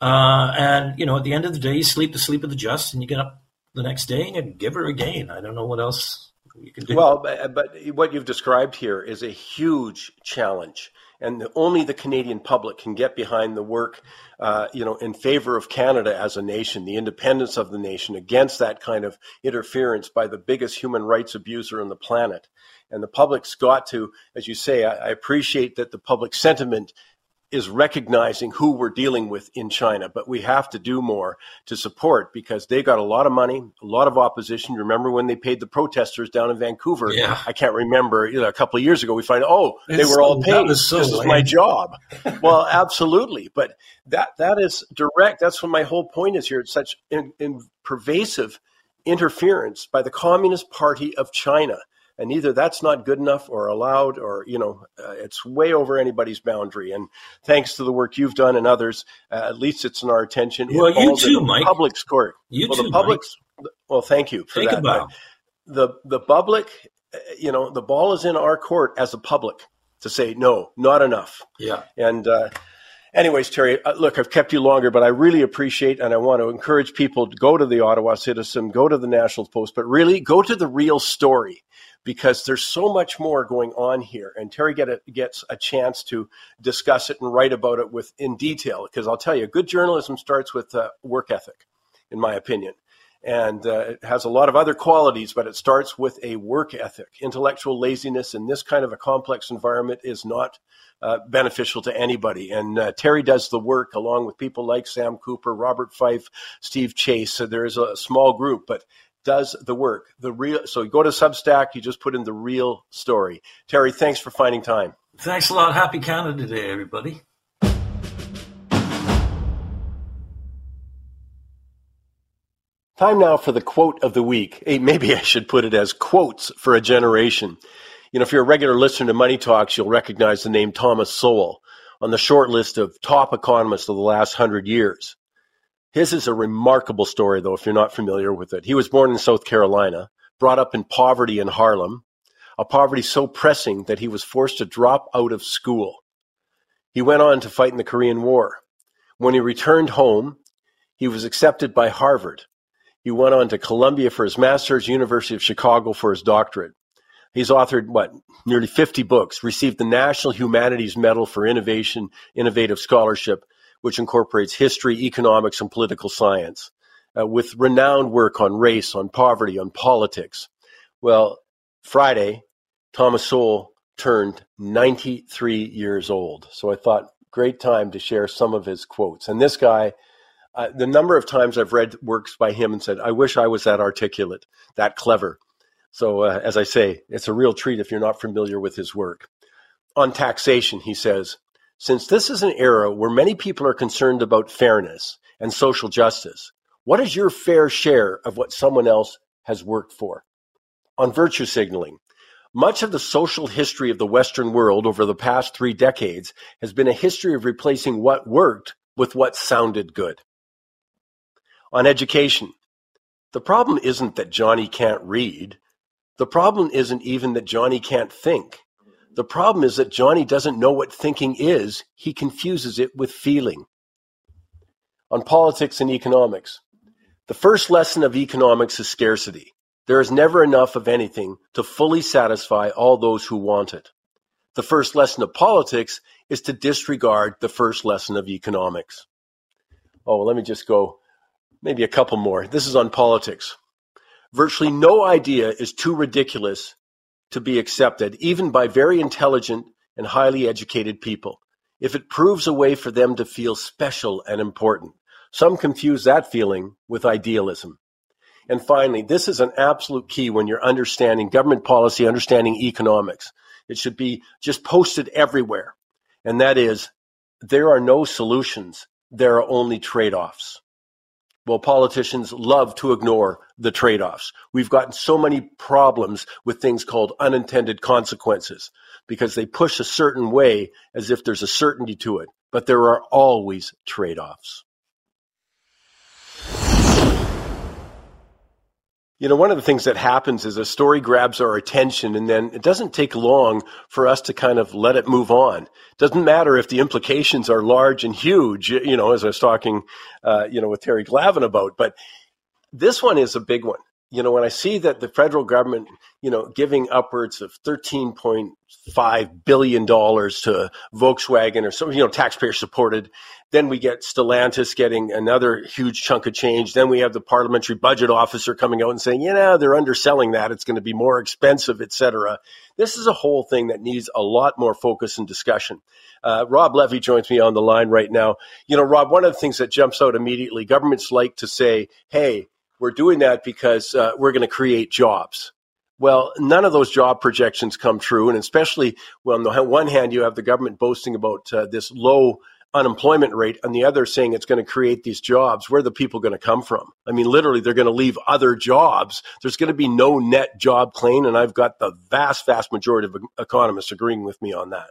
Uh, and, you know, at the end of the day, you sleep the sleep of the just and you get up the next day and you give her again. I don't know what else you can do. Well, but, but what you've described here is a huge challenge and only the Canadian public can get behind the work, uh, you know, in favor of Canada as a nation, the independence of the nation against that kind of interference by the biggest human rights abuser on the planet. And the public's got to, as you say, I, I appreciate that the public sentiment is recognizing who we're dealing with in China, but we have to do more to support because they got a lot of money, a lot of opposition. Remember when they paid the protesters down in Vancouver? Yeah. I can't remember. You know, a couple of years ago, we find oh it's, they were all paid. So this lame. is my job. well, absolutely, but that that is direct. That's what my whole point is here. It's such in, in pervasive interference by the Communist Party of China and either that's not good enough or allowed or you know uh, it's way over anybody's boundary. And thanks to the work you've done and others uh, at least it's in our attention well you too mike. public's court you well, too, the public's mike. well thank you for Think that about. the the public uh, you know the ball is in our court as a public to say no not enough. Yeah. And uh, anyways, Terry, uh, look, I've kept you longer, but I really appreciate and I want to encourage people to go to the Ottawa Citizen, go to the National Post, but really go to the real story because there's so much more going on here. And Terry get a, gets a chance to discuss it and write about it with in detail. Because I'll tell you, good journalism starts with uh, work ethic, in my opinion. And uh, it has a lot of other qualities, but it starts with a work ethic. Intellectual laziness in this kind of a complex environment is not uh, beneficial to anybody. And uh, Terry does the work along with people like Sam Cooper, Robert Fife, Steve Chase. So there is a small group, but does the work. The real. So you go to Substack, you just put in the real story. Terry, thanks for finding time. Thanks a lot. Happy Canada Day, everybody. Time now for the quote of the week. Hey, maybe I should put it as quotes for a generation. You know, if you're a regular listener to Money Talks, you'll recognize the name Thomas Sowell on the short list of top economists of the last hundred years. His is a remarkable story, though, if you're not familiar with it. He was born in South Carolina, brought up in poverty in Harlem, a poverty so pressing that he was forced to drop out of school. He went on to fight in the Korean War. When he returned home, he was accepted by Harvard. He went on to Columbia for his master's, University of Chicago for his doctorate. He's authored what nearly 50 books, received the National Humanities Medal for Innovation, Innovative Scholarship, which incorporates history, economics, and political science, uh, with renowned work on race, on poverty, on politics. Well, Friday, Thomas Sowell turned 93 years old. So I thought, great time to share some of his quotes. And this guy, uh, the number of times I've read works by him and said, I wish I was that articulate, that clever. So, uh, as I say, it's a real treat if you're not familiar with his work. On taxation, he says, since this is an era where many people are concerned about fairness and social justice, what is your fair share of what someone else has worked for? On virtue signaling, much of the social history of the Western world over the past three decades has been a history of replacing what worked with what sounded good. On education, the problem isn't that Johnny can't read. The problem isn't even that Johnny can't think. The problem is that Johnny doesn't know what thinking is. He confuses it with feeling. On politics and economics, the first lesson of economics is scarcity. There is never enough of anything to fully satisfy all those who want it. The first lesson of politics is to disregard the first lesson of economics. Oh, let me just go maybe a couple more. This is on politics. Virtually no idea is too ridiculous to be accepted, even by very intelligent and highly educated people, if it proves a way for them to feel special and important. Some confuse that feeling with idealism. And finally, this is an absolute key when you're understanding government policy, understanding economics. It should be just posted everywhere. And that is, there are no solutions. There are only trade-offs. Well, politicians love to ignore the trade-offs. We've gotten so many problems with things called unintended consequences because they push a certain way as if there's a certainty to it. But there are always trade-offs. You know, one of the things that happens is a story grabs our attention and then it doesn't take long for us to kind of let it move on. It doesn't matter if the implications are large and huge, you know, as I was talking, uh, you know, with Terry Glavin about, but this one is a big one. You know, when I see that the federal government, you know, giving upwards of $13.5 billion to Volkswagen or some, you know, taxpayer supported then we get Stellantis getting another huge chunk of change. Then we have the parliamentary budget officer coming out and saying, you know, they're underselling that. It's going to be more expensive, et cetera. This is a whole thing that needs a lot more focus and discussion. Uh, Rob Levy joins me on the line right now. You know, Rob, one of the things that jumps out immediately, governments like to say, hey, we're doing that because uh, we're going to create jobs. Well, none of those job projections come true. And especially, well, on the one hand, you have the government boasting about uh, this low unemployment rate and the other saying it's going to create these jobs where are the people going to come from i mean literally they're going to leave other jobs there's going to be no net job claim and i've got the vast vast majority of economists agreeing with me on that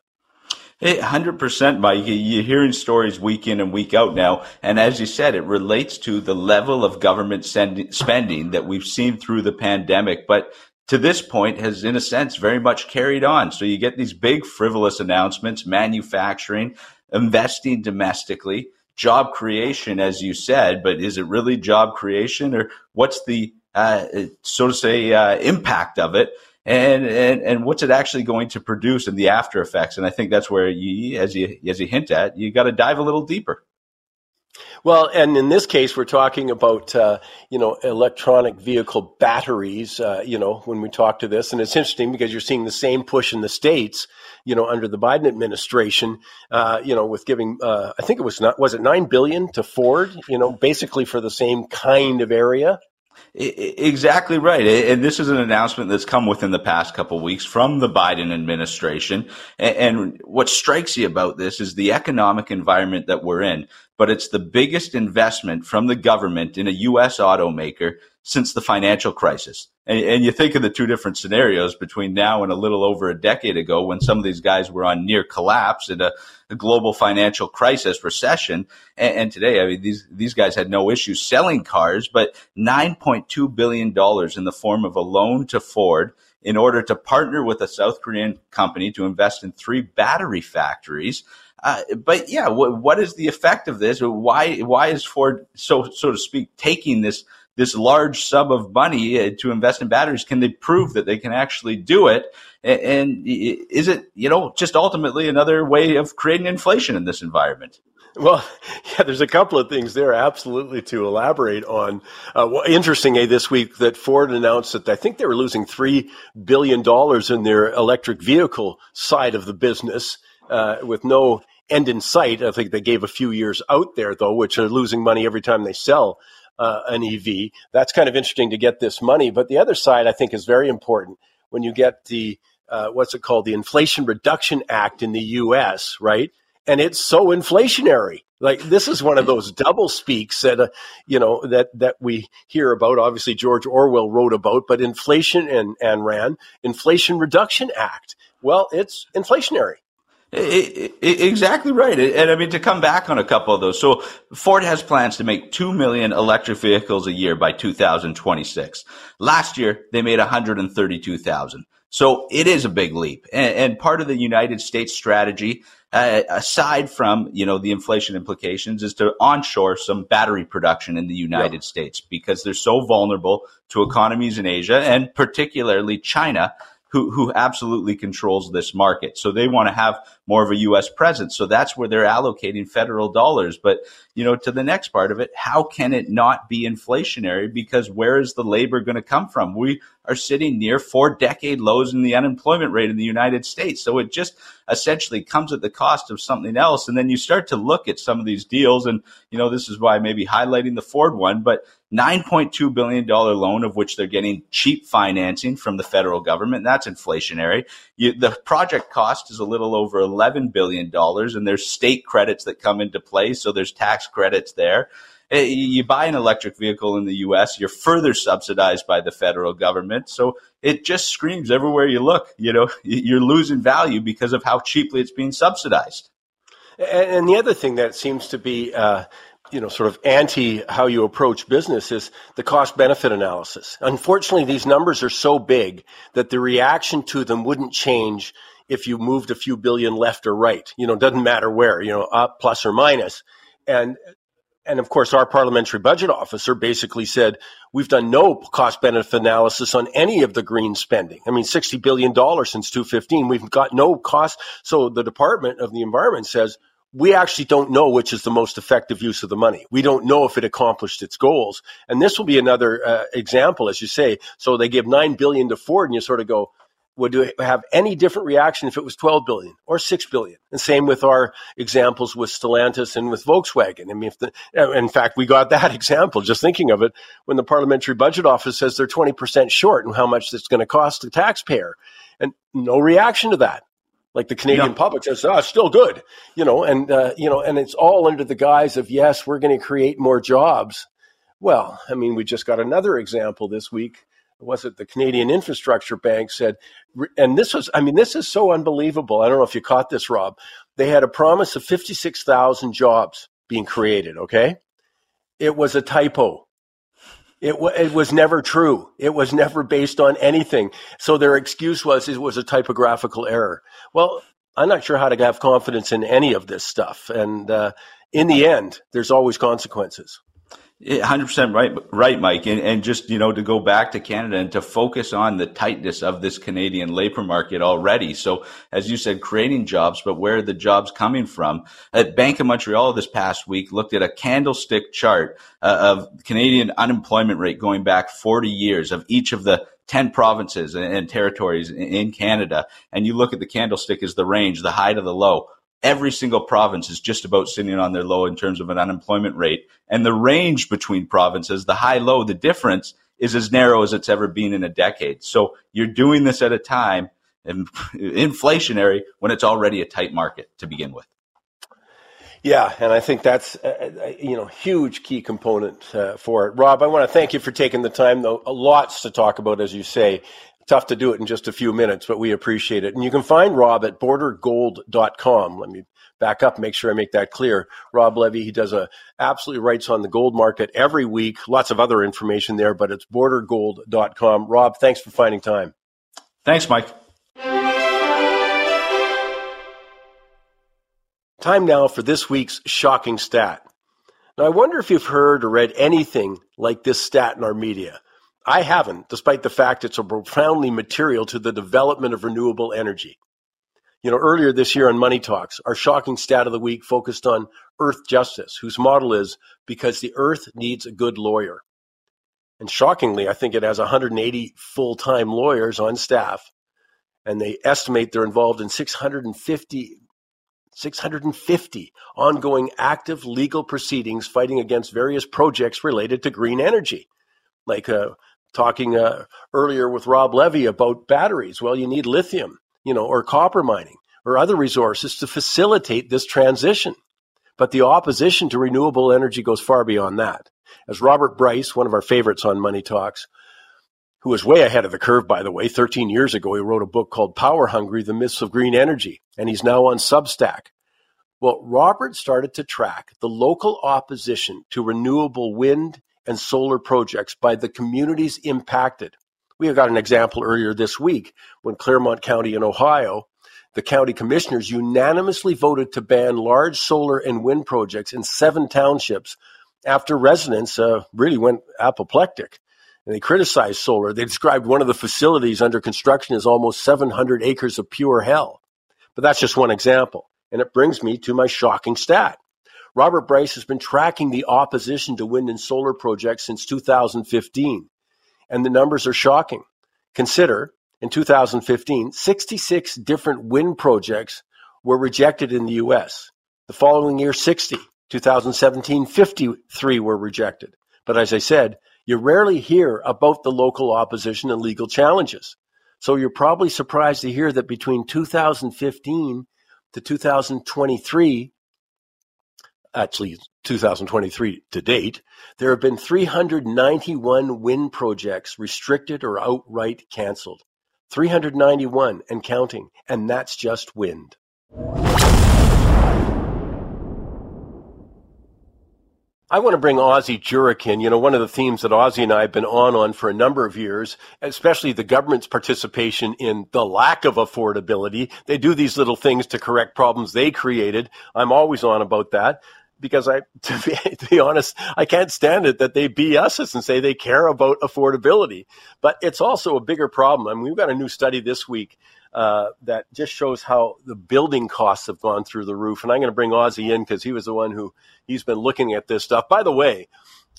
Hey, 100%, Mike. You're hearing stories week in and week out now. And as you said, it relates to the level of government spending that we've seen through the pandemic. But to this point has, in a sense, very much carried on. So you get these big frivolous announcements, manufacturing, investing domestically, job creation, as you said, but is it really job creation or what's the, uh, so to say, uh, impact of it? And, and, and what's it actually going to produce in the after effects? And I think that's where you, as you, as you hint at, you got to dive a little deeper. Well, and in this case, we're talking about uh, you know electronic vehicle batteries. Uh, you know, when we talk to this, and it's interesting because you're seeing the same push in the states. You know, under the Biden administration, uh, you know, with giving, uh, I think it was not was it nine billion to Ford. You know, basically for the same kind of area. Exactly right. And this is an announcement that's come within the past couple weeks from the Biden administration. And what strikes you about this is the economic environment that we're in, but it's the biggest investment from the government in a U.S. automaker since the financial crisis. And, and, you think of the two different scenarios between now and a little over a decade ago when some of these guys were on near collapse in a, a global financial crisis recession. And, and, today, I mean, these, these guys had no issues selling cars, but $9.2 billion in the form of a loan to Ford in order to partner with a South Korean company to invest in three battery factories. Uh, but yeah, what, what is the effect of this? Why why is Ford so so to speak taking this this large sum of money uh, to invest in batteries? Can they prove that they can actually do it? And is it, you know, just ultimately another way of creating inflation in this environment? Well, yeah, there's a couple of things there absolutely to elaborate on. Uh, well, interesting, eh, this week that Ford announced that I think they were losing $3 billion in their electric vehicle side of the business uh, with no end in sight. I think they gave a few years out there, though, which are losing money every time they sell uh, an EV. That's kind of interesting to get this money. But the other side, I think, is very important when you get the uh, what's it called, the Inflation Reduction Act in the U.S. Right, and it's so inflationary. Like this is one of those double speaks that uh, you know that that we hear about. Obviously, George Orwell wrote about, but inflation and and ran Inflation Reduction Act. Well, it's inflationary. Exactly right. And I mean, to come back on a couple of those. So Ford has plans to make 2 million electric vehicles a year by 2026. Last year, they made 132,000. So it is a big leap. And, part of the United States strategy, uh, aside from, you know, the inflation implications is to onshore some battery production in the United yep. States because they're so vulnerable to economies in Asia and particularly China who, who absolutely controls this market. So they want to have more of a U.S. presence. So that's where they're allocating federal dollars. But, you know, to the next part of it, how can it not be inflationary? Because where is the labor going to come from? We are sitting near four decade lows in the unemployment rate in the United States. So it just essentially comes at the cost of something else. And then you start to look at some of these deals. And, you know, this is why maybe highlighting the Ford one, but $9.2 billion loan of which they're getting cheap financing from the federal government. That's inflationary. You, the project cost is a little over $11 billion and there's state credits that come into play. So there's tax credits there. Eh, you buy an electric vehicle in the US, you're further subsidized by the federal government. So it just screams everywhere you look. You know, you're losing value because of how cheaply it's being subsidized. And, the other thing that seems to be, uh, you know, sort of anti how you approach business is the cost benefit analysis. Unfortunately, these numbers are so big that the reaction to them wouldn't change if you moved a few billion left or right. You know, doesn't matter where, you know, up, plus or minus. And and of course, our parliamentary budget officer basically said, we've done no cost benefit analysis on any of the green spending. I mean, $60 billion since 2015. We've got no cost. So the Department of the Environment says, we actually don't know which is the most effective use of the money. We don't know if it accomplished its goals. And this will be another uh, example, as you say. So they give 9 billion to Ford and you sort of go, would have any different reaction if it was 12 billion or 6 billion? And same with our examples with Stellantis and with Volkswagen. I mean, if the, in fact, we got that example just thinking of it when the parliamentary budget office says they're 20% short and how much it's going to cost the taxpayer and no reaction to that. Like the Canadian yeah. public says, oh, still good, you know, and, uh, you know, and it's all under the guise of, yes, we're going to create more jobs. Well, I mean, we just got another example this week was it the Canadian Infrastructure Bank said, and this was, I mean, this is so unbelievable. I don't know if you caught this, Rob. They had a promise of 56,000 jobs being created, okay? It was a typo. It, w- it was never true. It was never based on anything. So their excuse was it was a typographical error. Well, I'm not sure how to have confidence in any of this stuff. And uh, in the end, there's always consequences. Hundred percent right, right, Mike, and and just you know to go back to Canada and to focus on the tightness of this Canadian labor market already. So as you said, creating jobs, but where are the jobs coming from? At Bank of Montreal this past week looked at a candlestick chart uh, of Canadian unemployment rate going back 40 years of each of the 10 provinces and territories in Canada, and you look at the candlestick as the range, the high to the low every single province is just about sitting on their low in terms of an unemployment rate. And the range between provinces, the high low, the difference is as narrow as it's ever been in a decade. So you're doing this at a time and inflationary when it's already a tight market to begin with. Yeah, and I think that's a, you know huge key component uh, for it. Rob, I want to thank you for taking the time. Though lots to talk about, as you say, tough to do it in just a few minutes, but we appreciate it. And you can find Rob at bordergold.com. Let me back up, make sure I make that clear. Rob Levy, he does a absolutely writes on the gold market every week. Lots of other information there, but it's bordergold.com. Rob, thanks for finding time. Thanks, Mike. Time now for this week's shocking stat. Now, I wonder if you've heard or read anything like this stat in our media. I haven't, despite the fact it's a profoundly material to the development of renewable energy. You know, earlier this year on Money Talks, our shocking stat of the week focused on Earth Justice, whose model is because the Earth needs a good lawyer. And shockingly, I think it has 180 full time lawyers on staff, and they estimate they're involved in 650, 650 ongoing active legal proceedings fighting against various projects related to green energy, like uh, talking uh, earlier with Rob Levy about batteries. Well, you need lithium, you know, or copper mining or other resources to facilitate this transition. But the opposition to renewable energy goes far beyond that. As Robert Bryce, one of our favorites on Money Talks, who was way ahead of the curve, by the way, 13 years ago, he wrote a book called Power Hungry The Myths of Green Energy, and he's now on Substack. Well, Robert started to track the local opposition to renewable wind and solar projects by the communities impacted. We have got an example earlier this week when Clermont County in Ohio, the county commissioners unanimously voted to ban large solar and wind projects in seven townships after residents uh, really went apoplectic. And they criticized solar. They described one of the facilities under construction as almost 700 acres of pure hell. But that's just one example. And it brings me to my shocking stat. Robert Bryce has been tracking the opposition to wind and solar projects since 2015. And the numbers are shocking. Consider in 2015, 66 different wind projects were rejected in the US. The following year, 60. 2017, 53 were rejected. But as I said, you rarely hear about the local opposition and legal challenges. So you're probably surprised to hear that between 2015 to 2023, actually 2023 to date, there have been 391 wind projects restricted or outright canceled. 391 and counting, and that's just wind. I want to bring Ozzie Jurock. You know, one of the themes that Ozzie and I have been on on for a number of years, especially the government's participation in the lack of affordability. They do these little things to correct problems they created. I'm always on about that because I, to be, to be, honest, I can't stand it that they BS us and say they care about affordability. But it's also a bigger problem. I mean, we've got a new study this week uh, that just shows how the building costs have gone through the roof. And I'm going to bring Ozzie in because he was the one who he's been looking at this stuff. By the way,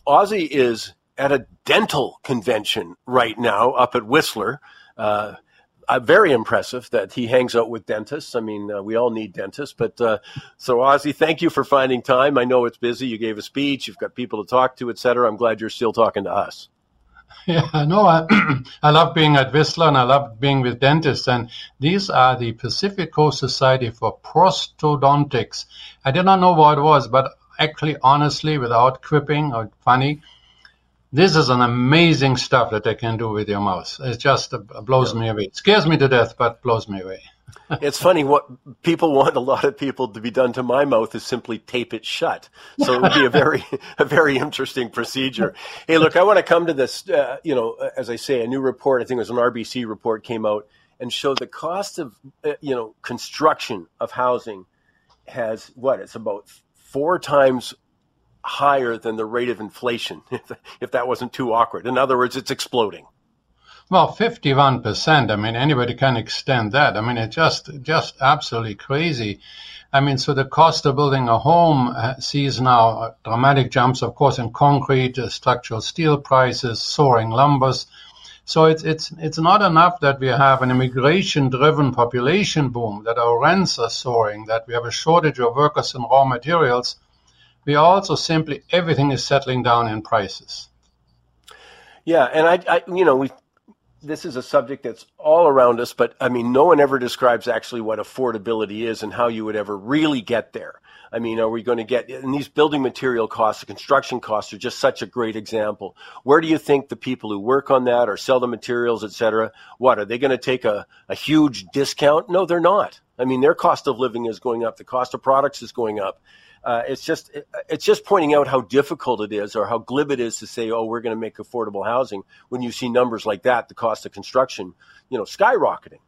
Ozzie is at a dental convention right now up at Whistler. Uh, uh, very impressive that he hangs out with dentists. I mean, uh, we all need dentists, but uh, so Ozzie, thank you for finding time. I know it's busy. You gave a speech. You've got people to talk to, etc. I'm glad you're still talking to us. Yeah, no, I, I love being at Whistler and I love being with dentists. And these are the Pacific Coast Society for Prosthodontics. I did not know what it was, but actually, honestly, without quipping or funny, this is an amazing stuff that they can do with your mouse. It just blows yeah. me away. It scares me to death, but blows me away. it's funny what people want a lot of people to be done to my mouth is simply tape it shut. So it would be a very, a very interesting procedure. Hey, look, I want to come to this. Uh, you know, as I say, a new report. I think it was an RBC report came out and showed the cost of uh, you know construction of housing has what? It's about four times higher than the rate of inflation, if, that wasn't too awkward. In other words, it's exploding. Well, 51%. I mean, anybody can extend that. I mean, it's just, just absolutely crazy. I mean, so the cost of building a home uh, sees now dramatic jumps, of course, in concrete, uh, structural steel prices, soaring lumbers. So it's, it's, it's not enough that we have an immigration driven population boom, that our rents are soaring, that we have a shortage of workers and raw materials we also simply everything is settling down in prices. Yeah, and I, I you know, we this is a subject that's all around us, but I mean, no one ever describes actually what affordability is and how you would ever really get there. I mean, are we going to get, and these building material costs, the construction costs are just such a great example. Where do you think the people who work on that or sell the materials, et cetera, what, are they going to take a, a huge discount? No, they're not. I mean, their cost of living is going up. The cost of products is going up uh, it's just it's just pointing out how difficult it is or how glib it is to say, oh, we're going to make affordable housing when you see numbers like that, the cost of construction, you know, skyrocketing.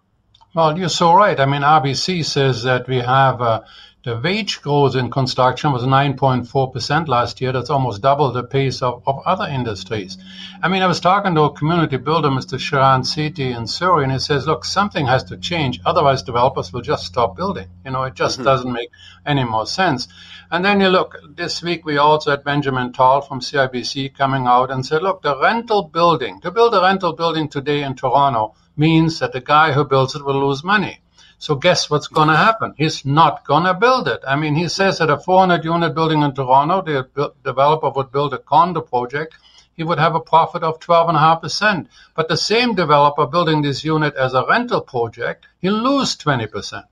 Well, you're so right. I mean, RBC says that we have uh, the wage growth in construction was 9.4% last year. That's almost double the pace of, of other industries. I mean, I was talking to a community builder, Mr. Sharan Sethi in Surrey, and he says, look, something has to change. Otherwise, developers will just stop building. You know, it just mm-hmm. doesn't make any more sense. And then you look, this week we also had Benjamin Tal from CIBC coming out and said, look, the rental building, to build a rental building today in Toronto means that the guy who builds it will lose money. So guess what's going to happen? He's not going to build it. I mean, he says that a 400 unit building in Toronto, the developer would build a condo project. He would have a profit of 12.5%. But the same developer building this unit as a rental project, he'll lose 20%. percent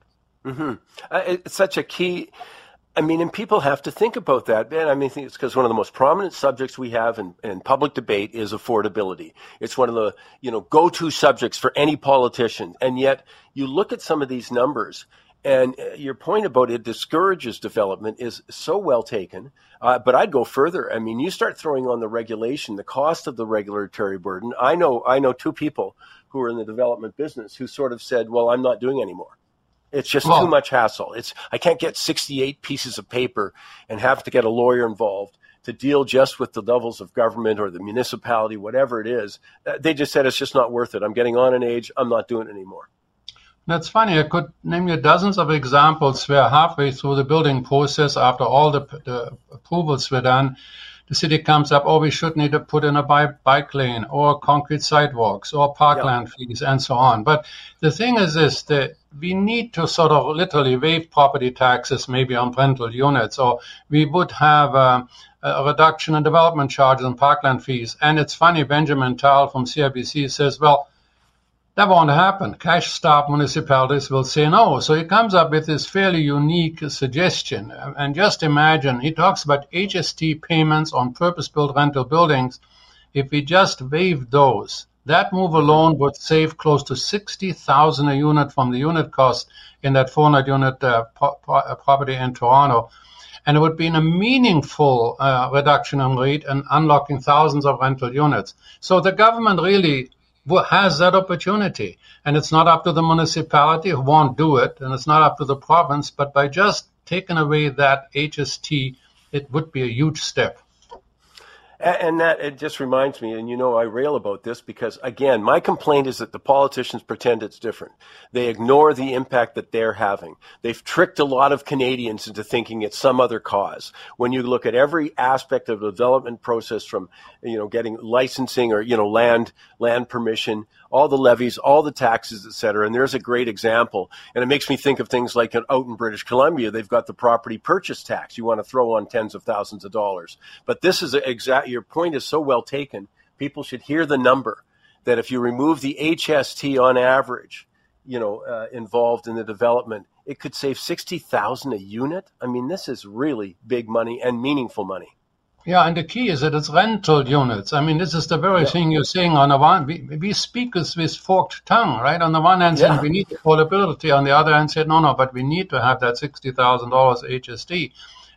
mm hmm uh, it's such a key I mean, and people have to think about that. And I mean, it's because one of the most prominent subjects we have in, in public debate is affordability. It's one of the, you know, go-to subjects for any politician. And yet you look at some of these numbers and uh, your point about it discourages development is so well taken. Uh, but I'd go further. I mean, you start throwing on the regulation, the cost of the regulatory burden. I know, I know two people who are in the development business who sort of said, well, I'm not doing anymore. It's just too much hassle. It's I can't get 68 pieces of paper and have to get a lawyer involved to deal just with the levels of government or the municipality, whatever it is. Uh, they just said it's just not worth it. I'm getting on in age. I'm not doing it anymore. That's funny. I could name you dozens of examples where halfway through the building process, after all the, the approvals were done, the city comes up, oh, we should need to put in a bike lane or concrete sidewalks or parkland yeah. fees and so on. But the thing is this, that we need to sort of literally waive property taxes maybe on rental units, or we would have um, a reduction in development charges and parkland fees. And it's funny, Benjamin Tal from CIBC says, well, that won't happen. Cash-starved municipalities will say no. So he comes up with this fairly unique suggestion. And just imagine, he talks about HST payments on purpose-built rental buildings. If we just waive those, that move alone would save close to 60,000 a unit from the unit cost in that 400 unit uh, pro- pro- property in Toronto. And it would be a meaningful uh, reduction in rate and unlocking thousands of rental units. So the government really has that opportunity. And it's not up to the municipality who won't do it, and it's not up to the province, but by just taking away that HST, it would be a huge step. And that it just reminds me, and you know, I rail about this because, again, my complaint is that the politicians pretend it's different. They ignore the impact that they're having. They've tricked a lot of Canadians into thinking it's some other cause. When you look at every aspect of the development process, from you know getting licensing or you know land land permission, all the levies, all the taxes, et cetera. And there's a great example. And it makes me think of things like out in British Columbia, they've got the property purchase tax. You want to throw on tens of thousands of dollars. But this is exact, your point is so well taken. People should hear the number that if you remove the HST on average, you know, uh, involved in the development, it could save 60,000 a unit. I mean, this is really big money and meaningful money. Yeah, and the key is that it's rental units. I mean, this is the very yeah. thing you're saying. On the one, we, we speak with, with forked tongue, right? On the one hand, yeah. saying we need affordability. On the other hand, said no, no, but we need to have that sixty thousand dollars HST.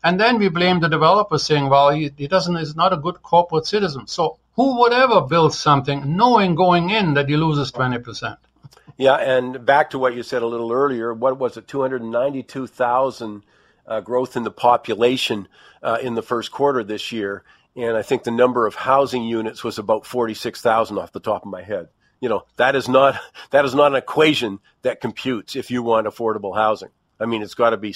And then we blame the developer, saying, well, he, he doesn't, is not a good corporate citizen. So who would ever build something knowing going in that he loses twenty percent? Yeah, and back to what you said a little earlier. What was it? Two hundred ninety-two thousand uh, growth in the population uh, in the first quarter this year. And I think the number of housing units was about 46,000 off the top of my head. You know, that is not, that is not an equation that computes if you want affordable housing. I mean, it's got to be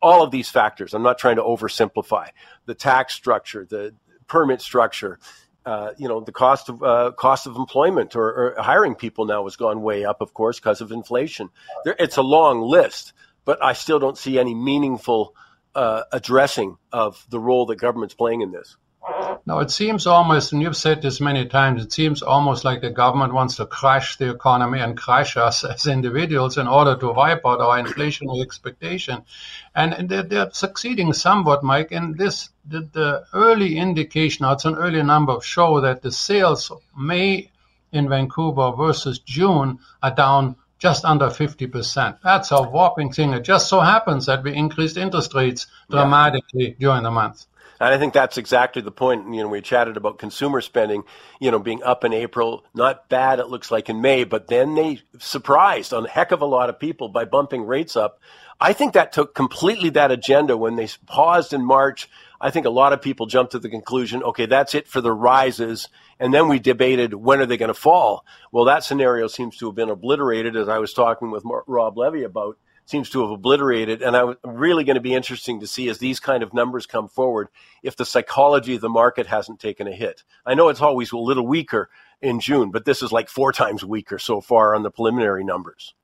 all of these factors. I'm not trying to oversimplify the tax structure, the permit structure, uh, you know, the cost of uh, cost of employment or, or, hiring people now has gone way up, of course, because of inflation. There, it's a long list but I still don't see any meaningful uh, addressing of the role that government's playing in this. No, it seems almost, and you've said this many times, it seems almost like the government wants to crash the economy and crash us as individuals in order to wipe out our inflationary expectation. And they're, they're succeeding somewhat, Mike. And this, the, the early indication, it's an early number, show that the sales May in Vancouver versus June are down just under 50%. That's a whopping thing. It just so happens that we increased interest rates dramatically yeah. during the month. And I think that's exactly the point. You know, we chatted about consumer spending, you know, being up in April, not bad, it looks like in May, but then they surprised a heck of a lot of people by bumping rates up. I think that took completely that agenda when they paused in March. I think a lot of people jumped to the conclusion, okay, that's it for the rises. And then we debated when are they going to fall? Well, that scenario seems to have been obliterated, as I was talking with Rob Levy about, seems to have obliterated. And I'm really going to be interesting to see as these kind of numbers come forward if the psychology of the market hasn't taken a hit. I know it's always a little weaker in June, but this is like four times weaker so far on the preliminary numbers.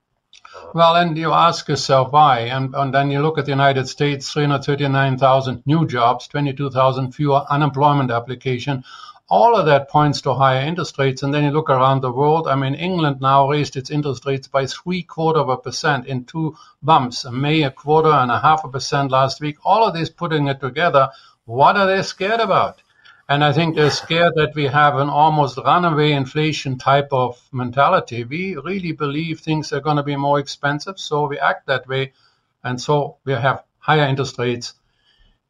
Well, and you ask yourself why, and, and then you look at the United States, 339,000 new jobs, 22,000 fewer unemployment application. All of that points to higher interest rates. And then you look around the world. I mean, England now raised its interest rates by three quarter of a percent in two bumps. May a quarter and a half a percent last week. All of this putting it together. What are they scared about? And I think they're scared that we have an almost runaway inflation type of mentality. We really believe things are going to be more expensive, so we act that way. And so we have higher interest rates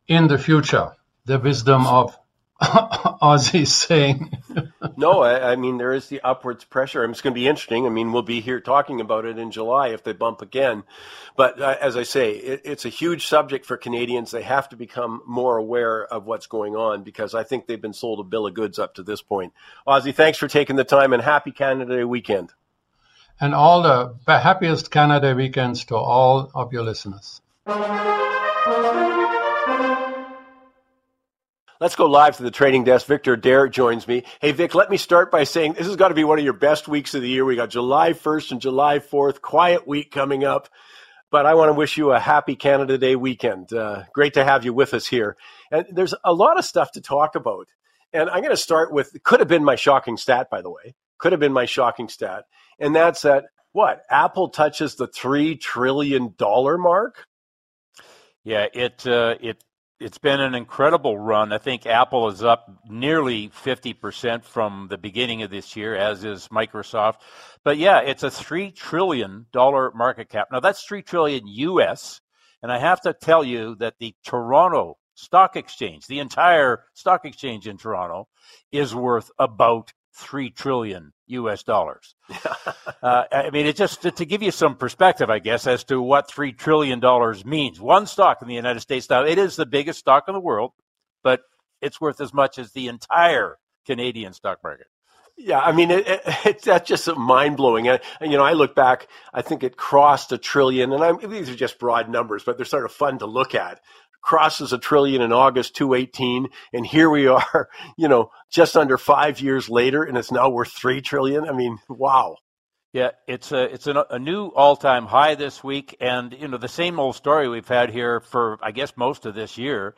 in the future. The wisdom of Ozzie saying. no, I, I, mean there is the upwards pressure. It's going to be interesting. I mean, we'll be here talking about it in July if they bump again. But uh, as I say, it, it's a huge subject for Canadians. They have to become more aware of what's going on because I think they've been sold a bill of goods up to this point. Ozzie, thanks for taking the time and happy Canada Day weekend. and all the happiest Canada weekends to all of your listeners. Let's go live to the trading desk. Victor Adair joins me. Hey, Vic, let me start by saying this has got to be one of your best weeks of the year. We got July 1st and July 4th, quiet week coming up. But I want to wish you a happy Canada Day weekend. Uh, great to have you with us here. And there's a lot of stuff to talk about. And I'm going to start with could have been my shocking stat, by the way. Could have been my shocking stat. And that's that what? Apple touches the $3 trillion mark? Yeah, it uh, it it's been an incredible run. I think Apple is up nearly 50% from the beginning of this year, as is Microsoft. But yeah, it's a $3 trillion market cap. Now that's 3 trillion US. And I have to tell you that the Toronto Stock Exchange, the entire stock exchange in Toronto, is worth about 3 trillion US dollars. uh, I mean, it just to, to, give you some perspective, I guess, as to what three trillion dollars means. One stock in the United States now, it is the biggest stock in the world, but it's worth as much as the entire Canadian stock market. Yeah, I mean, it, it, it, that's just mind blowing. And you know, I look back, I think it crossed a trillion, and I'm, these are just broad numbers, but they're sort of fun to look at crosses a trillion in August 218. And here we are, you know, just under five years later, and it's now worth 3 trillion. I mean, wow. Yeah, it's a it's a, a new all-time high this week, and you know the same old story we've had here for I guess most of this year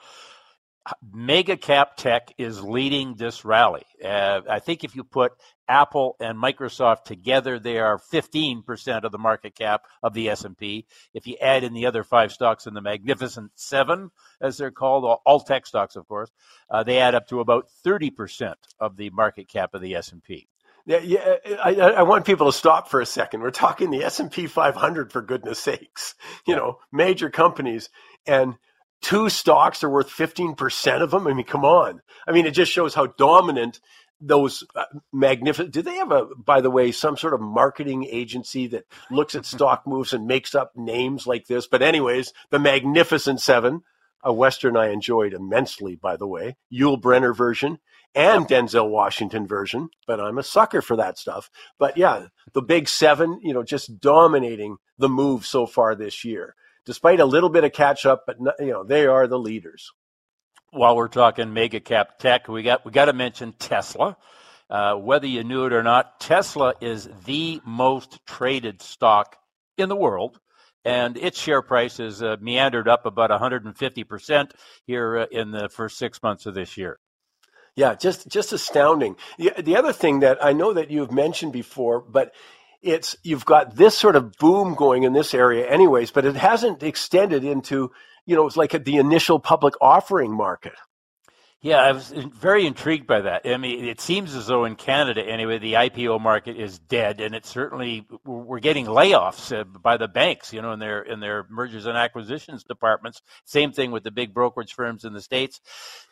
mega cap tech is leading this rally. Uh, I think if you put Apple and Microsoft together, they are 15% of the market cap of the S&P. If you add in the other five stocks in the Magnificent Seven, as they're called, all tech stocks, of course, uh, they add up to about 30% of the market cap of the S&P. Yeah, yeah. I, I, want people to stop for a second. We're talking the S and P 500 for goodness sakes. You know, major companies, and two stocks are worth 15% of them. I mean, come on. I mean, it just shows how dominant those uh, magnificent. Do they have a, by the way, some sort of marketing agency that looks at stock moves and makes up names like this? But, anyways, the Magnificent Seven, a Western I enjoyed immensely, by the way, Yul Brynner version and Denzel Washington version, but I'm a sucker for that stuff. But yeah, the big seven, you know, just dominating the move so far this year despite a little bit of catch up, but you know they are the leaders. While we're talking mega cap tech, we got we got to mention Tesla. Uh, whether you knew it or not, Tesla is the most traded stock in the world, and its share price has uh, meandered up about 150 percent here uh, in the first six months of this year. Yeah, just just astounding. The, the other thing that I know that you've mentioned before, but it's you've got this sort of boom going in this area anyways but it hasn't extended into you know it's like the initial public offering market. Yeah i was very intrigued by that. I mean it seems as though in canada anyway the ipo market is dead and it's certainly we're getting layoffs uh, by the banks you know in their in their mergers and acquisitions departments. Same thing with the big brokerage firms in the states.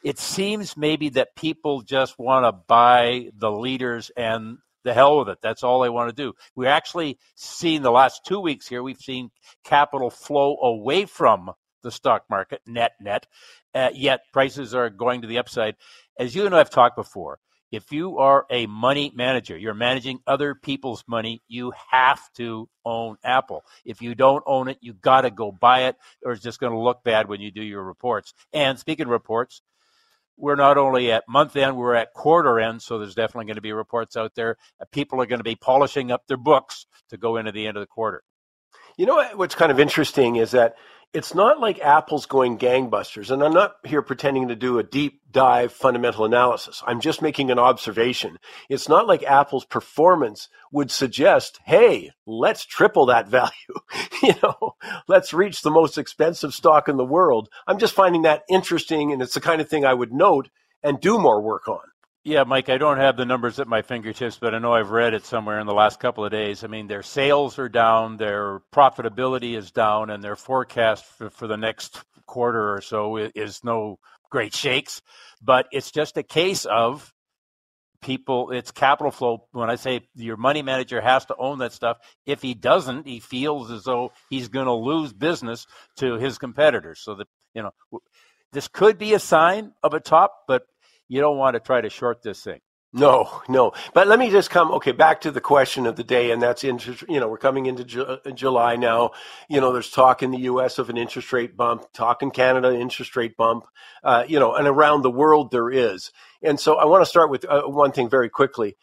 It seems maybe that people just want to buy the leaders and the hell with it. That's all they want to do. We're actually seeing the last two weeks here, we've seen capital flow away from the stock market, net, net, uh, yet prices are going to the upside. As you and I have talked before, if you are a money manager, you're managing other people's money, you have to own Apple. If you don't own it, you got to go buy it, or it's just going to look bad when you do your reports. And speaking reports, we're not only at month end, we're at quarter end. So there's definitely going to be reports out there. People are going to be polishing up their books to go into the end of the quarter. You know what's kind of interesting is that it's not like Apple's going gangbusters. And I'm not here pretending to do a deep dive fundamental analysis. I'm just making an observation. It's not like Apple's performance would suggest, hey, let's triple that value. you know, let's reach the most expensive stock in the world. I'm just finding that interesting. And it's the kind of thing I would note and do more work on. Yeah, Mike, I don't have the numbers at my fingertips, but I know I've read it somewhere in the last couple of days. I mean, their sales are down, their profitability is down, and their forecast for, for the next quarter or so is no great shakes. But it's just a case of people, it's capital flow. When I say your money manager has to own that stuff, if he doesn't, he feels as though he's going to lose business to his competitors. So that, you know, this could be a sign of a top, but you don't want to try to short this thing. No, no. But let me just come, okay, back to the question of the day, and that's interest, you know, we're coming into Ju- uh, July now. You know, there's talk in the U.S. of an interest rate bump, talk in Canada, interest rate bump, uh, you know, and around the world there is. And so I want to start with uh, one thing very quickly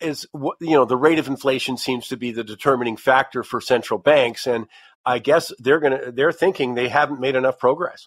is, you know, the rate of inflation seems to be the determining factor for central banks. And I guess they're going to, they're thinking they haven't made enough progress.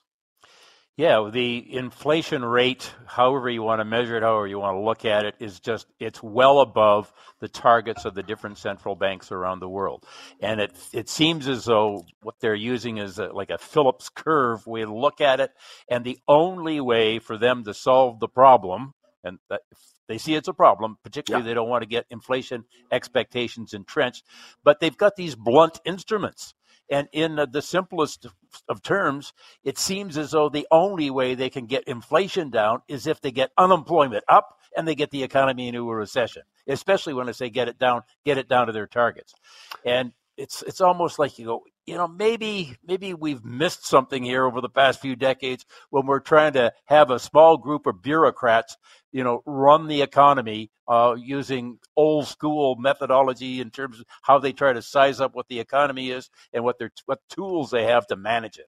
Yeah, the inflation rate, however you want to measure it, however you want to look at it, is just, it's well above the targets of the different central banks around the world. And it, it seems as though what they're using is a, like a Phillips curve We look at it. And the only way for them to solve the problem, and that, they see it's a problem, particularly yeah. they don't want to get inflation expectations entrenched, but they've got these blunt instruments and in the simplest of terms, it seems as though the only way they can get inflation down is if they get unemployment up and they get the economy into a recession. Especially when I say get it down, get it down to their targets. And it's it's almost like you go, you know, maybe maybe we've missed something here over the past few decades when we're trying to have a small group of bureaucrats, you know, run the economy uh, using old school methodology in terms of how they try to size up what the economy is and what their what tools they have to manage it.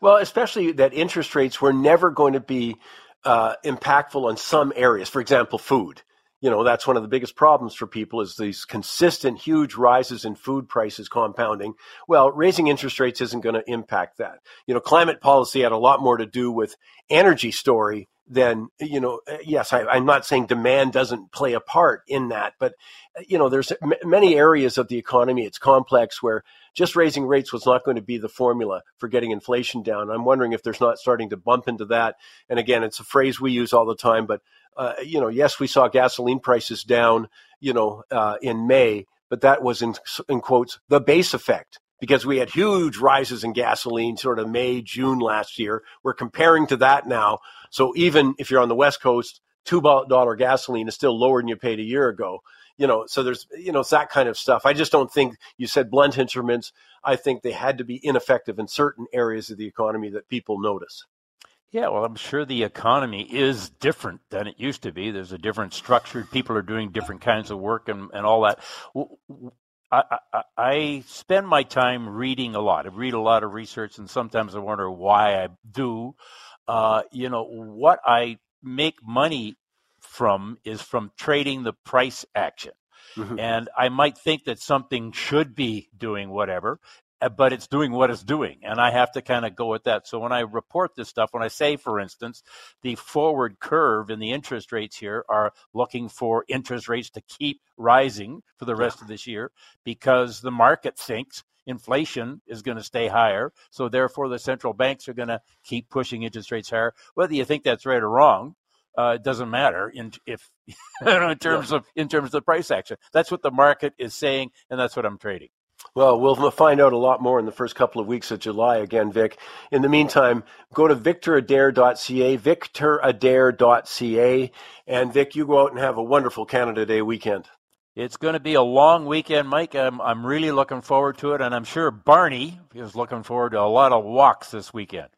Well, especially that interest rates were never going to be uh, impactful on some areas. For example, food you know that's one of the biggest problems for people is these consistent huge rises in food prices compounding. Well raising interest rates isn't going to impact that. You know climate policy had a lot more to do with energy story than you know eh, yes I, am not saying demand doesn't play a part in that but eh, you know there's m- many areas of the economy it's complex where just raising rates was not going to be the formula for getting inflation down i'm wondering if there's not starting to bump into that and again it's a phrase we use all the time but uh, you know, yes, we saw gasoline prices down, you know, uh, in May, but that was in, in quotes the base effect because we had huge rises in gasoline sort of May, June last year. We're comparing to that now. So even if you're on the West Coast, two dollar gasoline is still lower than you paid a year ago. You know, so there's you know it's that kind of stuff. I just don't think you said blunt instruments. I think they had to be ineffective in certain areas of the economy that people notice. Yeah, well, I'm sure the economy is different than it used to be. There's a different structure. People are doing different kinds of work and, and all that. I, I, I spend my time reading a lot. I read a lot of research, and sometimes I wonder why I do. Uh, you know, what I make money from is from trading the price action. Mm-hmm. And I might think that something should be doing whatever. Uh, but it's doing what it's doing. And I have to kind of go with that. So when I report this stuff, when I say, for instance, the forward curve and the interest rates here are looking for interest rates to keep rising for the rest yeah. of this year because the market thinks inflation is going to stay higher. So therefore, the central banks are going to keep pushing interest rates higher. Whether you think that's right or wrong, uh, it doesn't matter in if in terms of in terms of the price action. That's what the market is saying, and that's what I'm trading. Well, we'll find out a lot more in the first couple of weeks of July again, Vic. In the meantime, go to victoradair.ca, victoradair.ca. And Vic, you go out and have a wonderful Canada Day weekend. It's going to be a long weekend, Mike. I'm, I'm really looking forward to it, and I'm sure Barney is looking forward to a lot of walks this weekend.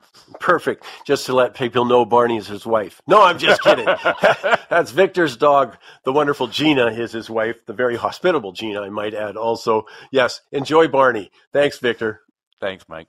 Perfect. Just to let people know Barney is his wife. No, I'm just kidding. That's Victor's dog. The wonderful Gina is his wife, the very hospitable Gina, I might add. Also, yes, enjoy Barney. Thanks, Victor. Thanks, Mike.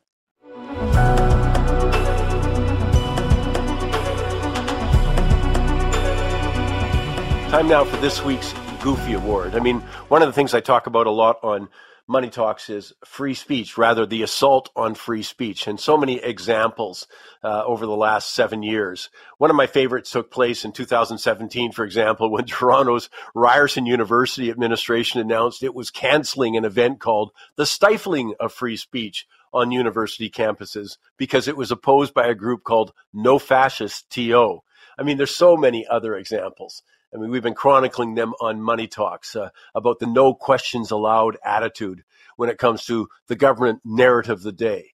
Time now for this week's Goofy Award. I mean, one of the things I talk about a lot on Money Talks is free speech, rather the assault on free speech, and so many examples uh, over the last seven years. One of my favorites took place in 2017, for example, when Toronto's Ryerson University administration announced it was canceling an event called The Stifling of Free Speech on university campuses because it was opposed by a group called No Fascist TO. I mean, there's so many other examples. I mean, we've been chronicling them on Money Talks uh, about the no questions allowed attitude when it comes to the government narrative of the day.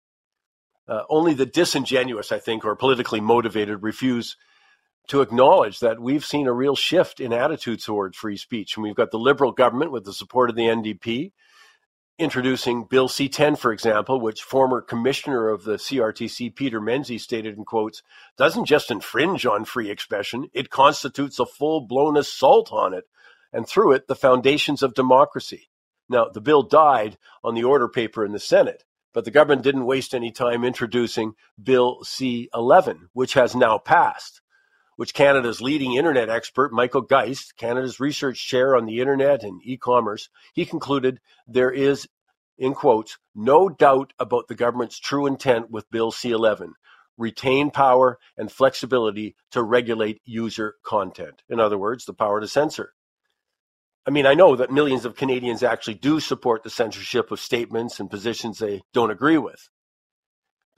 Uh, only the disingenuous, I think, or politically motivated refuse to acknowledge that we've seen a real shift in attitude towards free speech. And we've got the Liberal government with the support of the NDP introducing Bill C-10, for example, which former commissioner of the CRTC, Peter Menzies, stated in quotes, doesn't just infringe on free expression, it constitutes a full-blown assault on it, and through it, the foundations of democracy. Now, the bill died on the order paper in the Senate, but the government didn't waste any time introducing Bill C-11, which has now passed which Canada's leading internet expert, Michael Geist, Canada's research chair on the internet and e-commerce, he concluded there is, in quotes, no doubt about the government's true intent with Bill C-11, retain power and flexibility to regulate user content. In other words, the power to censor. I mean, I know that millions of Canadians actually do support the censorship of statements and positions they don't agree with.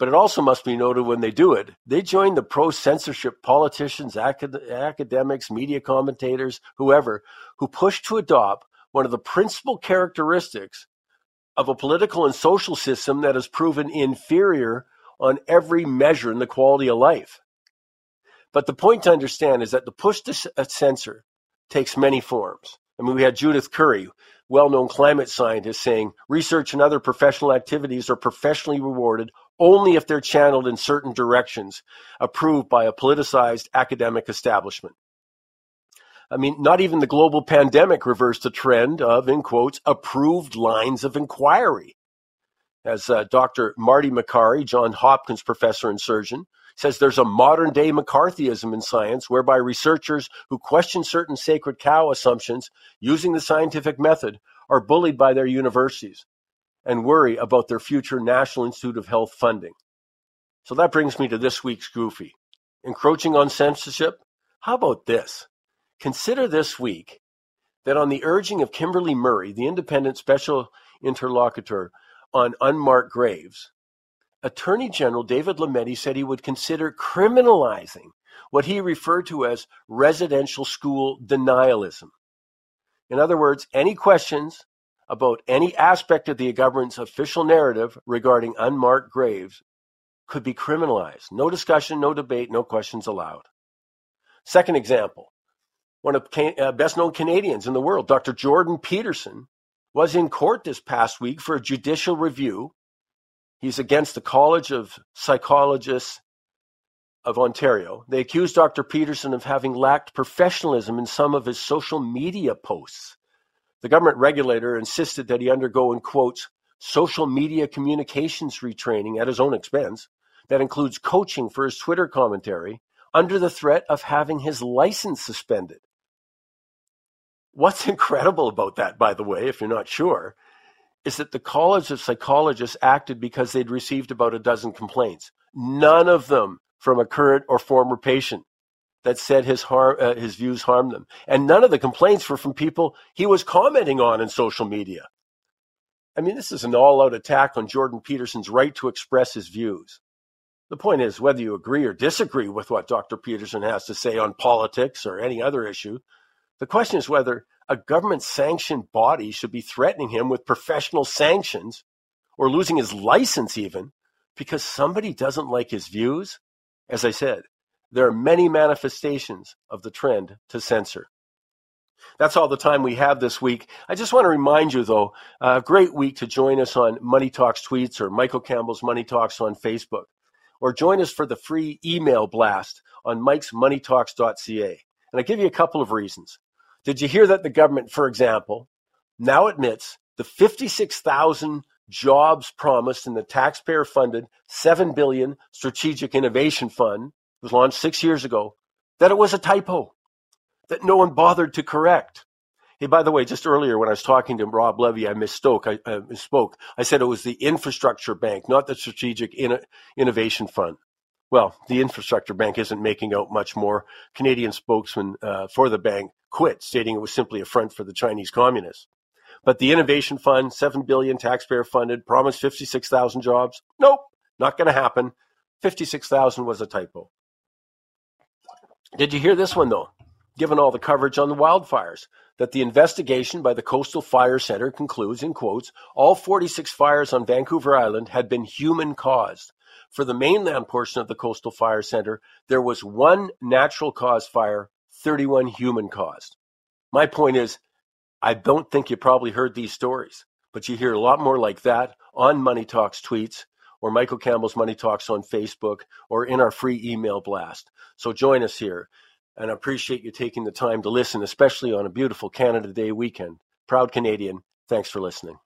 But it also must be noted when they do it, they join the pro censorship politicians, acad- academics, media commentators, whoever, who push to adopt one of the principal characteristics of a political and social system that has proven inferior on every measure in the quality of life. But the point to understand is that the push to uh, censor takes many forms. I mean, we had Judith Curry, well known climate scientist, saying research and other professional activities are professionally rewarded only if they're channeled in certain directions approved by a politicized academic establishment. I mean, not even the global pandemic reversed the trend of, in quotes, approved lines of inquiry. As uh, Dr. Marty Makary, John Hopkins professor and surgeon, says there's a modern day McCarthyism in science whereby researchers who question certain sacred cow assumptions using the scientific method are bullied by their universities and worry about their future National Institute of Health funding. So that brings me to this week's Goofy. Encroaching on censorship? How about this? Consider this week that on the urging of Kimberly Murray, the independent special interlocutor on unmarked graves, Attorney General David Lametti said he would consider criminalizing what he referred to as residential school denialism. In other words, any questions about any aspect of the government's official narrative regarding unmarked graves could be criminalized. No discussion, no debate, no questions allowed. Second example one of the uh, best known Canadians in the world, Dr. Jordan Peterson, was in court this past week for a judicial review. He's against the College of Psychologists of Ontario. They accused Dr. Peterson of having lacked professionalism in some of his social media posts. The government regulator insisted that he undergo, in quotes, social media communications retraining at his own expense that includes coaching for his Twitter commentary under the threat of having his license suspended. What's incredible about that, by the way, if you're not sure, is that the College of Psychologists acted because they'd received about a dozen complaints, none of them from a current or former patient that said his harm, uh, his views harmed them, and none of the complaints were from people he was commenting on in social media. I mean, this is an all-out attack on Jordan Peterson's right to express his views. The point is, whether you agree or disagree with what Dr. Peterson has to say on politics or any other issue, the question is whether a government sanctioned body should be threatening him with professional sanctions or losing his license even because somebody doesn't like his views. As I said, there are many manifestations of the trend to censor. That's all the time we have this week. I just want to remind you, though, a great week to join us on Money Talks Tweets or Michael Campbell's Money Talks on Facebook, or join us for the free email blast on Mike's mikesmoneytalks.ca. And I give you a couple of reasons. Did you hear that the government, for example, now admits the 56,000 jobs promised in the taxpayer funded 7 billion strategic innovation fund was launched six years ago, that it was a typo that no one bothered to correct. Hey, by the way, just earlier when I was talking to Rob Levy, I misspoke. I, I misspoke. I said it was the Infrastructure Bank, not the Strategic Innovation Fund. Well, the Infrastructure Bank isn't making out much more. Canadian spokesman uh, for the bank quit, stating it was simply a front for the Chinese communists. But the Innovation Fund, seven billion taxpayer funded, promised fifty-six thousand jobs. Nope, not going to happen. Fifty-six thousand was a typo. Did you hear this one, though? Given all the coverage on the wildfires, that the investigation by the Coastal Fire Center concludes, in quotes, all 46 fires on Vancouver Island had been human caused. For the mainland portion of the Coastal Fire Center, there was one natural cause fire, 31 human caused. My point is, I don't think you probably heard these stories, But you hear a lot more like that on Money Talks tweets or Michael Campbell's Money Talks on Facebook or in our free email blast. So join us here. And I appreciate you taking the time to listen, especially on a beautiful Canada Day weekend. Proud Canadian. Thanks for listening.